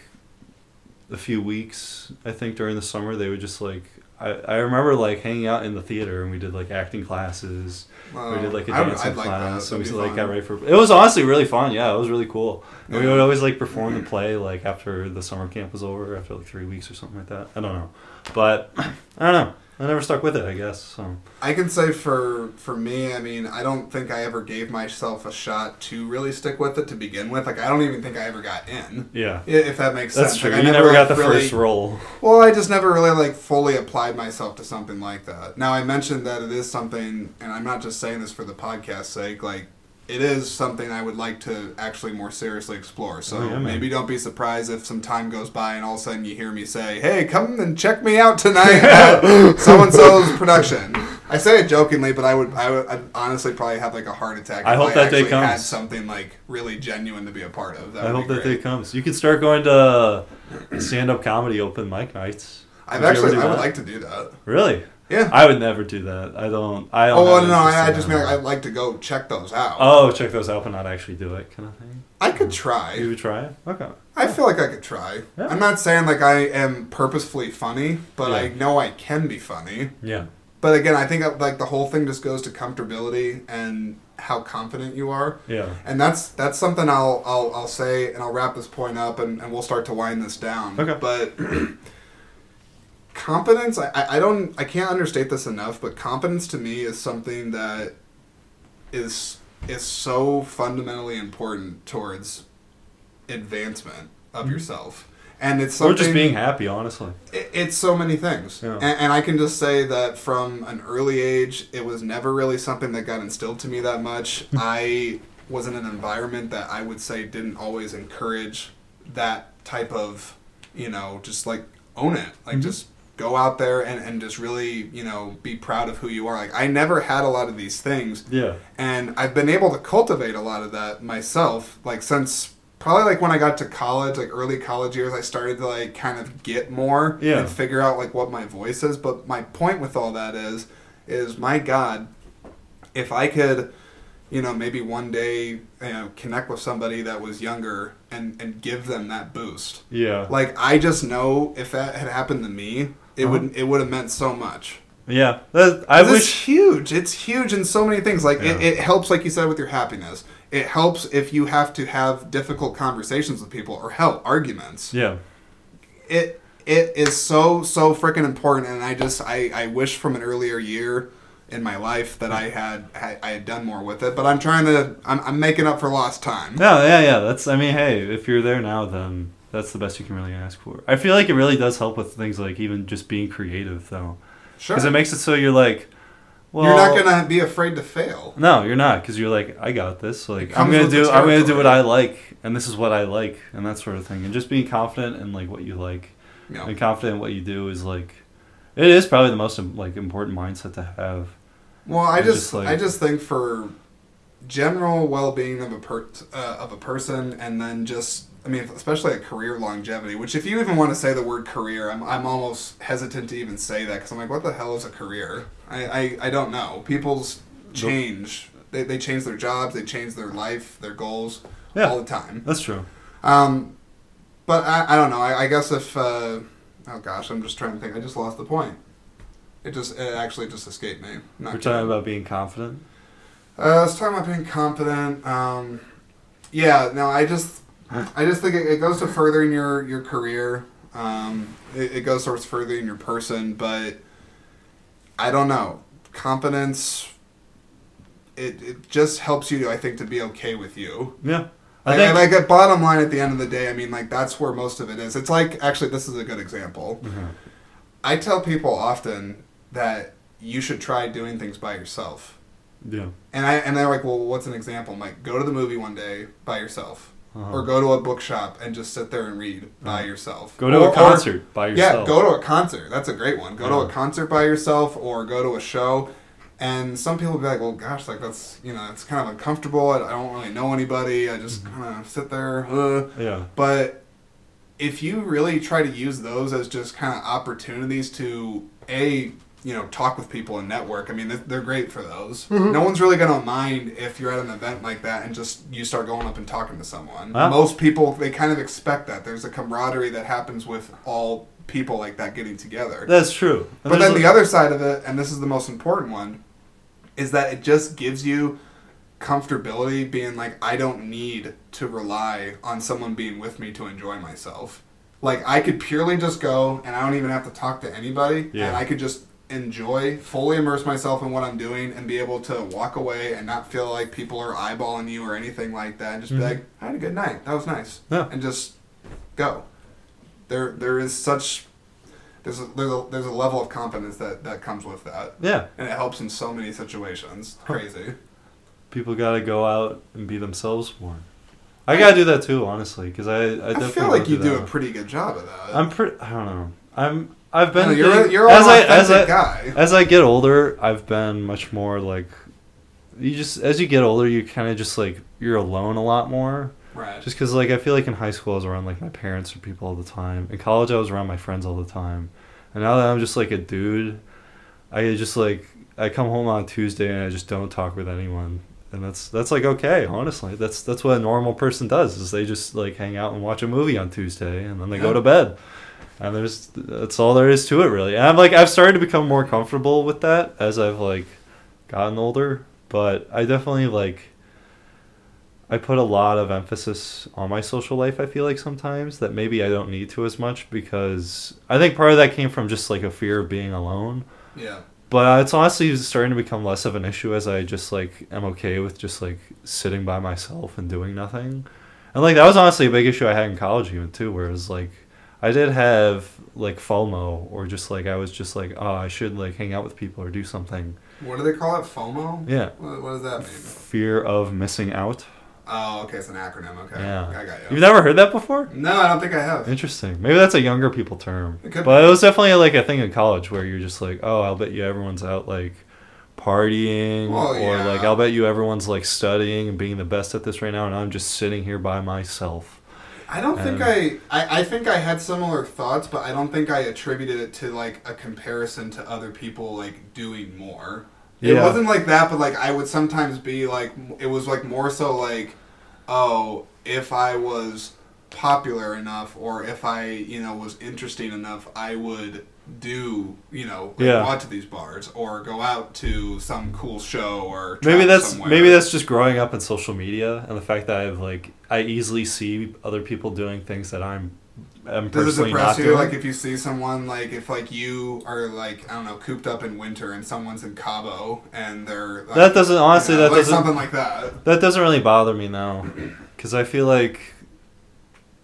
a few weeks I think during the summer they would just like I, I remember like hanging out in the theater and we did like acting classes. Well, we did like a dancing like class and we like got ready for it was honestly really fun. Yeah it was really cool. And we would always like perform the play like after the summer camp was over after like three weeks or something like that. I don't know. But I don't know I never stuck with it I guess so I can say for for me, I mean, I don't think I ever gave myself a shot to really stick with it to begin with. Like, I don't even think I ever got in. yeah If that makes that's sense. true Like, I you never, got like, the really- first role Well, I just never really like fully applied myself to something like that. Now I mentioned that it is something, and I'm not just saying this for the podcast's sake. Like, it is something I would like to actually more seriously explore. So Oh, yeah, maybe don't be surprised if some time goes by and all of a sudden you hear me say, "Hey, come and check me out tonight at so and so's production." I say it jokingly, but I would, I would I'd honestly probably have like a heart attack. I if hope that day actually Had comes. something like really genuine to be a part of. That I hope that day comes you could start going to uh, stand up comedy open mic nights I've Would actually, I would like to do that. really Yeah. I would never do that. I don't. I don't. Oh no, no, I, I just mean like, I'd like to go check those out. Oh, check those out, but not actually do it, kind of thing. I could try. You would try it. Okay. I feel like I could try. Yeah. I'm not saying like I am purposefully funny, but Yeah. I know I can be funny. Yeah. but again, I think like the whole thing just goes to comfortability and how confident you are. Yeah. And that's that's something I'll I'll, I'll say, and I'll wrap this point up, and, and we'll start to wind this down. Okay. But competence, I, I I don't I can't understate this enough, but competence to me is something that is is so fundamentally important towards advancement of yourself, and it's Or something just being happy, honestly. it- it's so many things Yeah. and, and i can just say that from an early age it was never really something that got instilled to me that much i was in an environment that i would say didn't always encourage that type of you know just like own it like Mhm. just go out there and, and just really you know be proud of who you are like i never had a lot of these things Yeah. and I've been able to cultivate a lot of that myself. Like since probably like when I got to college, like early college years, I started to like kind of get more Yeah. and figure out like what my voice is. But my point with all that is, is my God, if I could, you know, maybe one day, you know, connect with somebody that was younger and and give them that boost. Yeah. Like I just know if that had happened to me, it Uh-huh. would it would have meant so much. Yeah. That, I It's huge. It's huge in so many things. Like it, Yeah. it helps, like you said, with your happiness. It helps if you have to have difficult conversations with people or hell arguments. Yeah. It it is so so freaking important, and I just I, I wish from an earlier year in my life that I had I, I had done more with it. But I'm trying to I'm, I'm making up for lost time. No, yeah, yeah. That's. I mean, hey, if you're there now, then that's the best you can really ask for. I feel like it really does help with things like even just being creative, though, Sure, because it makes it so you're like, well, you're not gonna be afraid to fail. No, you're not, because you're like, I got this. Like, I'm gonna do. I'm gonna do what. I like, and this is what I like, and that sort of thing. And just being confident in like what you like, know. and confident in what you do is like, it is probably the most like important mindset to have. Well, I And just, just, like- I just think for general well-being of a per, uh, of a person, and then just, I mean, especially a career longevity. Which, if you even want to say the word career, I'm, I'm almost hesitant to even say that because I'm like, what the hell is a career? I, I, I don't know. People's change. They, they change their jobs. They change their life, their goals, Yeah. all the time. That's true. Um, but I, I don't know. I, I guess if uh, oh gosh, I'm just trying to think. I just lost the point. It just it actually just escaped me. We're kidding. talking about being confident. Uh, I was talking about being confident. Um, yeah, no, I just, I just think it, it goes to furthering your your career. Um, it, it goes towards furthering your person, but I don't know. Confidence. It, it just helps you, I think, to be okay with you. Yeah, I Like, think. like at bottom line, at the end of the day, I mean, like that's where most of it is. It's like actually, this is a good example. Mhm. I tell people often that you should try doing things by yourself. Yeah. And I and they're like, well, what's an example? I'm like, go to the movie one day by yourself, Uh-huh. or go to a bookshop and just sit there and read by Uh-huh. yourself. Go to Or- a or- concert by yourself. yeah, go to a concert. That's a great one. Go to a concert by yourself, or go to a show. And some people be like, well, gosh, like that's you know, it's kind of uncomfortable. I, I don't really know anybody. I just Mm-hmm. kind of sit there. Uh. Yeah. But if you really try to use those as just kind of opportunities to a you know talk with people and network, I mean they're- great for those. Mm-hmm. No one's really gonna mind if you're at an event like that and just you start going up and talking to someone. Huh? Most people they kind of expect that. There's a camaraderie that happens with all people like that getting together. That's true. And But then a- the other side of it, and this is the most important one, is that it just gives you comfortability being like, I don't need to rely on someone being with me to enjoy myself. Like, I could purely just go and I don't even have to talk to anybody, Yeah. and I could just enjoy, fully immerse myself in what I'm doing, and be able to walk away and not feel like people are eyeballing you or anything like that, and just Mhm. be like, I had a good night. That was nice. Yeah. And just go. There, there is such there's a, there's a there's a level of confidence that that comes with that, Yeah. and it helps in so many situations. Crazy. People got to go out and be themselves more. I gotta do that too, honestly, because I, I I, definitely feel like you do that. a pretty good job of that. I'm pretty. I don't know. I'm. I've been. know, you're a, you're as I as I guy. as I get older, I've been much more like. You just as you get older, you kind of just like you're alone a lot more. Right. Just because like I feel like in high school I was around like my parents or people all the time. In college I was around my friends all the time, and now that I'm just like a dude, I just like I come home on Tuesday and I just don't talk with anyone, and that's that's like okay. Honestly, that's that's what a normal person does is they just like hang out and watch a movie on Tuesday and then they Yeah. go to bed, and there's that's all there is to it really. And I'm like I've started to become more comfortable with that as I've like gotten older, but I definitely like I put a lot of emphasis on my social life. I feel like sometimes that maybe I don't need to as much because I think part of that came from just like a fear of being alone. Yeah. But uh, it's honestly starting to become less of an issue as I just like am okay with just like sitting by myself and doing nothing. And like that was honestly a big issue I had in college even too, where it was like I did have like FOMO or just like I was just like, oh, I should like hang out with people or do something. What do they call it? FOMO? Yeah. What, what does that mean? Fear of missing out. Oh, okay, it's an acronym. Okay. Yeah. I got you. You've never heard that before? No, I don't think I have. Interesting. Maybe that's a younger people term. It could but be. it was definitely like a thing in college where you're just like, oh, I'll bet you everyone's out like partying, Well, or yeah. like I'll bet you everyone's like studying and being the best at this right now, and I'm just sitting here by myself. I don't think Um, I, I. I think I had similar thoughts, but I don't think I attributed it to like a comparison to other people like doing more. It wasn't like that, but like I would sometimes be like, it was like more so like, oh, if I was popular enough or if I, you know, was interesting enough, I would do, you know, like, Yeah. go out to these bars or go out to some cool show or Maybe that's somewhere. maybe that's just growing up in social media and the fact that I've like I easily see other people doing things that I'm am Does it personally not depress you? doing. Like if you see someone like if like you are like I don't know cooped up in winter and someone's in Cabo and they're like, that doesn't honestly you know, that like doesn't something like that. That doesn't really bother me now, because I feel like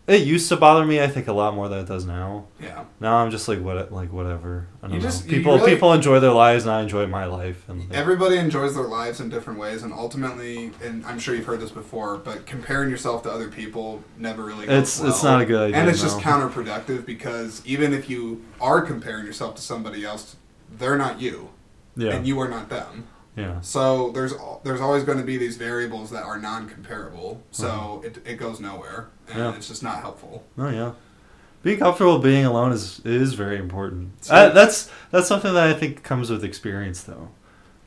it used to bother me. I think a lot more than it does now. Yeah, Now I'm just like what, like whatever. I don't You know. just- people really- people enjoy their lives, and I enjoy my life. And like, everybody enjoys their lives in different ways, and ultimately, and I'm sure you've heard this before, but comparing yourself to other people never really. It's- it's not a good idea, and it's just counterproductive because even if you are comparing yourself to somebody else, they're not you, yeah, and you are not them. Yeah, So there's there's always going to be these variables that are non-comparable. So Uh-huh. it, it goes nowhere, and Yeah. it's just not helpful. oh yeah. Being comfortable being alone is is very important. So- I, that's that's something that I think comes with experience, though.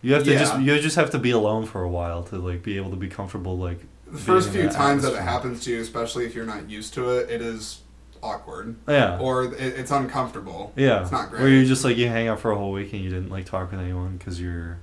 You have to Yeah. just you just have to be alone for a while to like be able to be comfortable. Like The first few that times that it happens to you, especially if you're not used to it, it is awkward yeah, or it, it's uncomfortable. Yeah, It's not great. Where you just like you hang out for a whole week and you didn't like talk with anyone because you're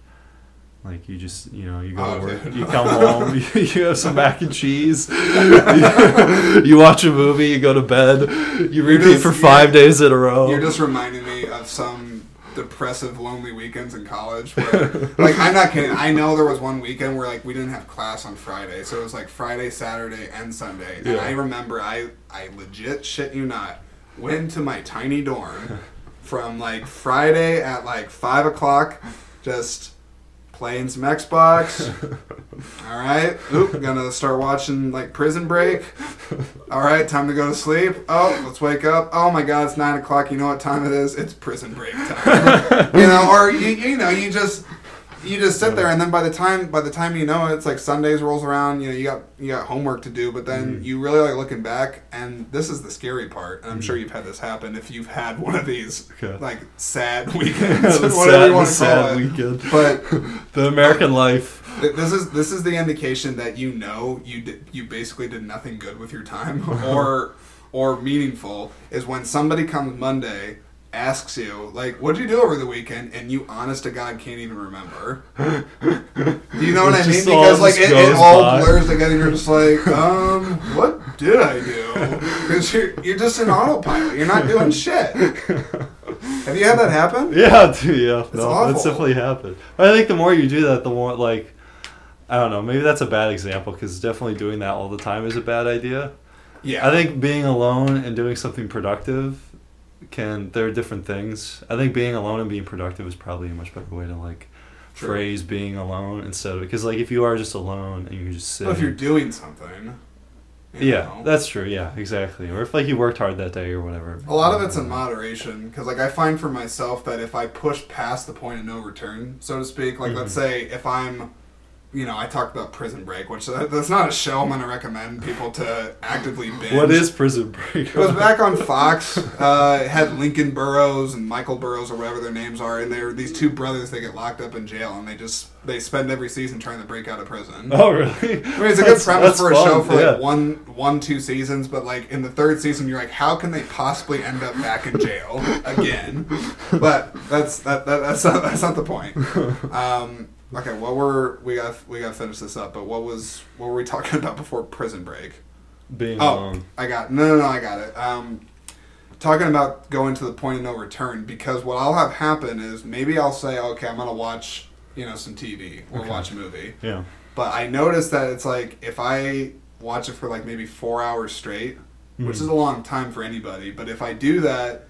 like you just you know you go Oh, to work, dude. you come home, you, you have some mac and cheese, you watch a movie, you go to bed, you You're repeat just- for five days in a row. You're just reminding me of some depressive, lonely weekends in college. Where, like, I'm not kidding. I know there was one weekend where like we didn't have class on Friday, so it was like Friday, Saturday, and Sunday. And Yeah. I remember I I legit shit you not went to my tiny dorm from like Friday at like five o'clock, just playing some Xbox. All right, oop, gonna start watching like Prison Break. All right, time to go to sleep. Oh, let's wake up. Oh my God, it's nine o'clock. You know what time it is? It's Prison Break time. you know, or you, you know, you just you just sit there, and then by the time by the time you know it, it's like Sundays rolls around. You know, you got you got homework to do, but then Mhm. you really like looking back, and this is the scary part. And I'm Mhm. sure you've had this happen if you've had one of these Okay. like sad weekends, whatever sad, you want to call sad it. weekend. But the American life. This is this is the indication that you know you did, you basically did nothing good with your time or or meaningful is when somebody comes Monday asks you like what'd you do over the weekend and you honest to god can't even remember do you know what i mean because like it, it all by. blurs together you're just like um what did i do because you're, you're just in autopilot you're not doing shit have you had that happen Yeah, dude, yeah. no, awful. that's definitely happened. But I think the more you do that, the more like I don't know. Maybe that's a bad example because definitely doing that all the time is a bad idea. yeah I think being alone and doing something productive can. There are different things. I think being alone and being productive is probably a much better way to like True. phrase being alone instead of because like if you are just alone and you're just sitting. But if you're doing something you yeah, know. that's true. Yeah, exactly. Or if like you worked hard that day or whatever. A lot of it's in moderation because, like, I find for myself that if I push past the point of no return, so to speak, like, let's Mhm. say if I'm you know, I talked about Prison Break, which uh, that's not a show I'm going to recommend people to actively binge. What is Prison Break? It was back on Fox. Uh, it had Lincoln Burrows and Michael Burrows or whatever their names are, and they're these two brothers. They get locked up in jail, and they just they spend every season trying to break out of prison. Oh, really? I mean, it's a good That's- premise that's for a fun, show for yeah. like one, one, two seasons, but like in the third season, you're like, how can they possibly end up back in jail again? But that's that, that that's not that's not the point. Um, okay, what were we got we got to finish this up? But what was what were we talking about before Prison Break? Being Oh. I got no, no, no. I got it. Um, talking about going to the point of no return because what I'll have happen is maybe I'll say, okay, I'm gonna watch you know some TV or Okay. watch a movie, Yeah. but I noticed that it's like if I watch it for like maybe four hours straight, which Mhm. is a long time for anybody, but if I do that.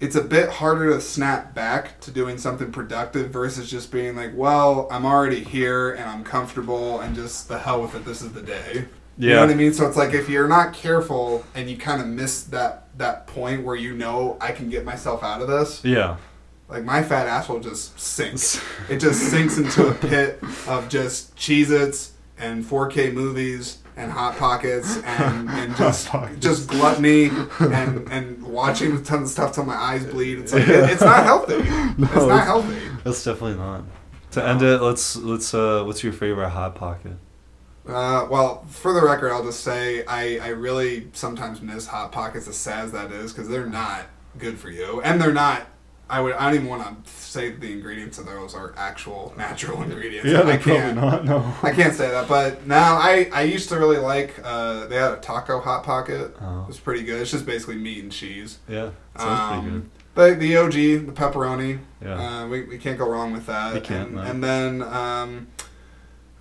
It's a bit harder to snap back to doing something productive versus just being like, well, I'm already here and I'm comfortable and just the hell with it. This is the day. You know Yeah. what I mean? So it's like if you're not careful and you kind of miss that that point where you know I can get myself out of this, Yeah. like my fat ass will just sinks. It just sinks into a pit of just Cheez-Its and 4K movies and hot pockets and, and just Pockets. just gluttony and and watching tons of stuff till my eyes bleed. It's like it, it's not healthy. no, it's not it's- healthy. That's definitely not. To end it, let's let's. uh What's your favorite hot pocket? Uh, well, for the record, I'll just say I, I really sometimes miss hot pockets, as sad as that is, because they're not good for you, and they're not. I would. I don't even want to say the ingredients of those are actual natural ingredients. I can't. not. No. I can't say that, but now I, I used to really like. Uh, they had a taco hot pocket. Oh. It was pretty good. It's just basically meat and cheese. Yeah. Sounds pretty good. Um, But the OG, the pepperoni. Yeah. Uh, we, we can't go wrong with that. You can't, And, no. and then um,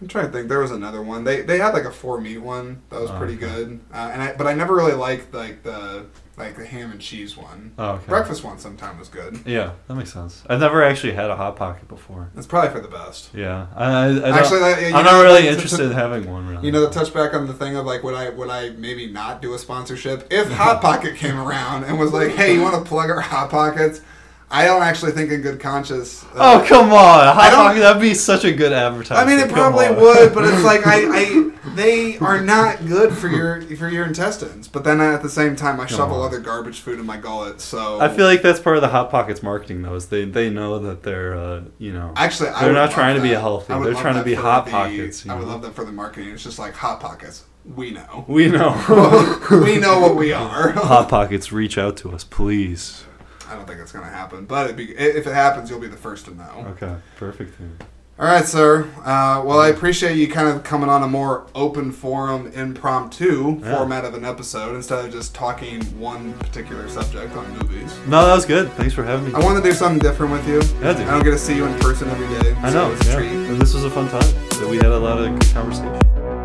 I'm trying to think. There was another one. They they had like a four meat one that was Oh, pretty okay. good. Uh, and I, but I never really liked like the like the ham and cheese one. Oh, okay. Breakfast one sometimes was good. Yeah, that makes sense. I've never actually had a hot pocket before. It's probably for the best. Yeah, I, I, I actually, I'm know, not really to- interested in having one. Really. You know, to touch back on the thing of like, would I would I maybe not do a sponsorship if Hot Pocket came around and was like, hey, you want to plug our Hot Pockets? I don't actually think in good conscience. uh, Oh come on, I hot that'd be such a good advertisement. I mean, it Come probably would, but it's like I, I, they are not good for your for your intestines. But then at the same time, I shovel on. other garbage food in my gullet. So I feel like that's part of the hot pockets marketing, though. Is they they know that they're uh, you know actually I they're not trying to be healthy. They're trying to be hot the- pockets. I would know? love that for the marketing. It's just like hot pockets. We know. We know. we know what we are. hot pockets, reach out to us, please. I don't think it's gonna happen, but it'd be, if it happens, you'll be the first to know. Okay, perfect. All right, sir. Uh, well, I appreciate you kind of coming on a more open forum, impromptu Yeah. format of an episode instead of just talking one particular subject on movies. No, that was good. Thanks for having me. I want to do something different with you. Yeah, dude. I don't get to see you in person every day. I know. it's a Yeah. treat. And this was a fun time. We had a lot of good conversation.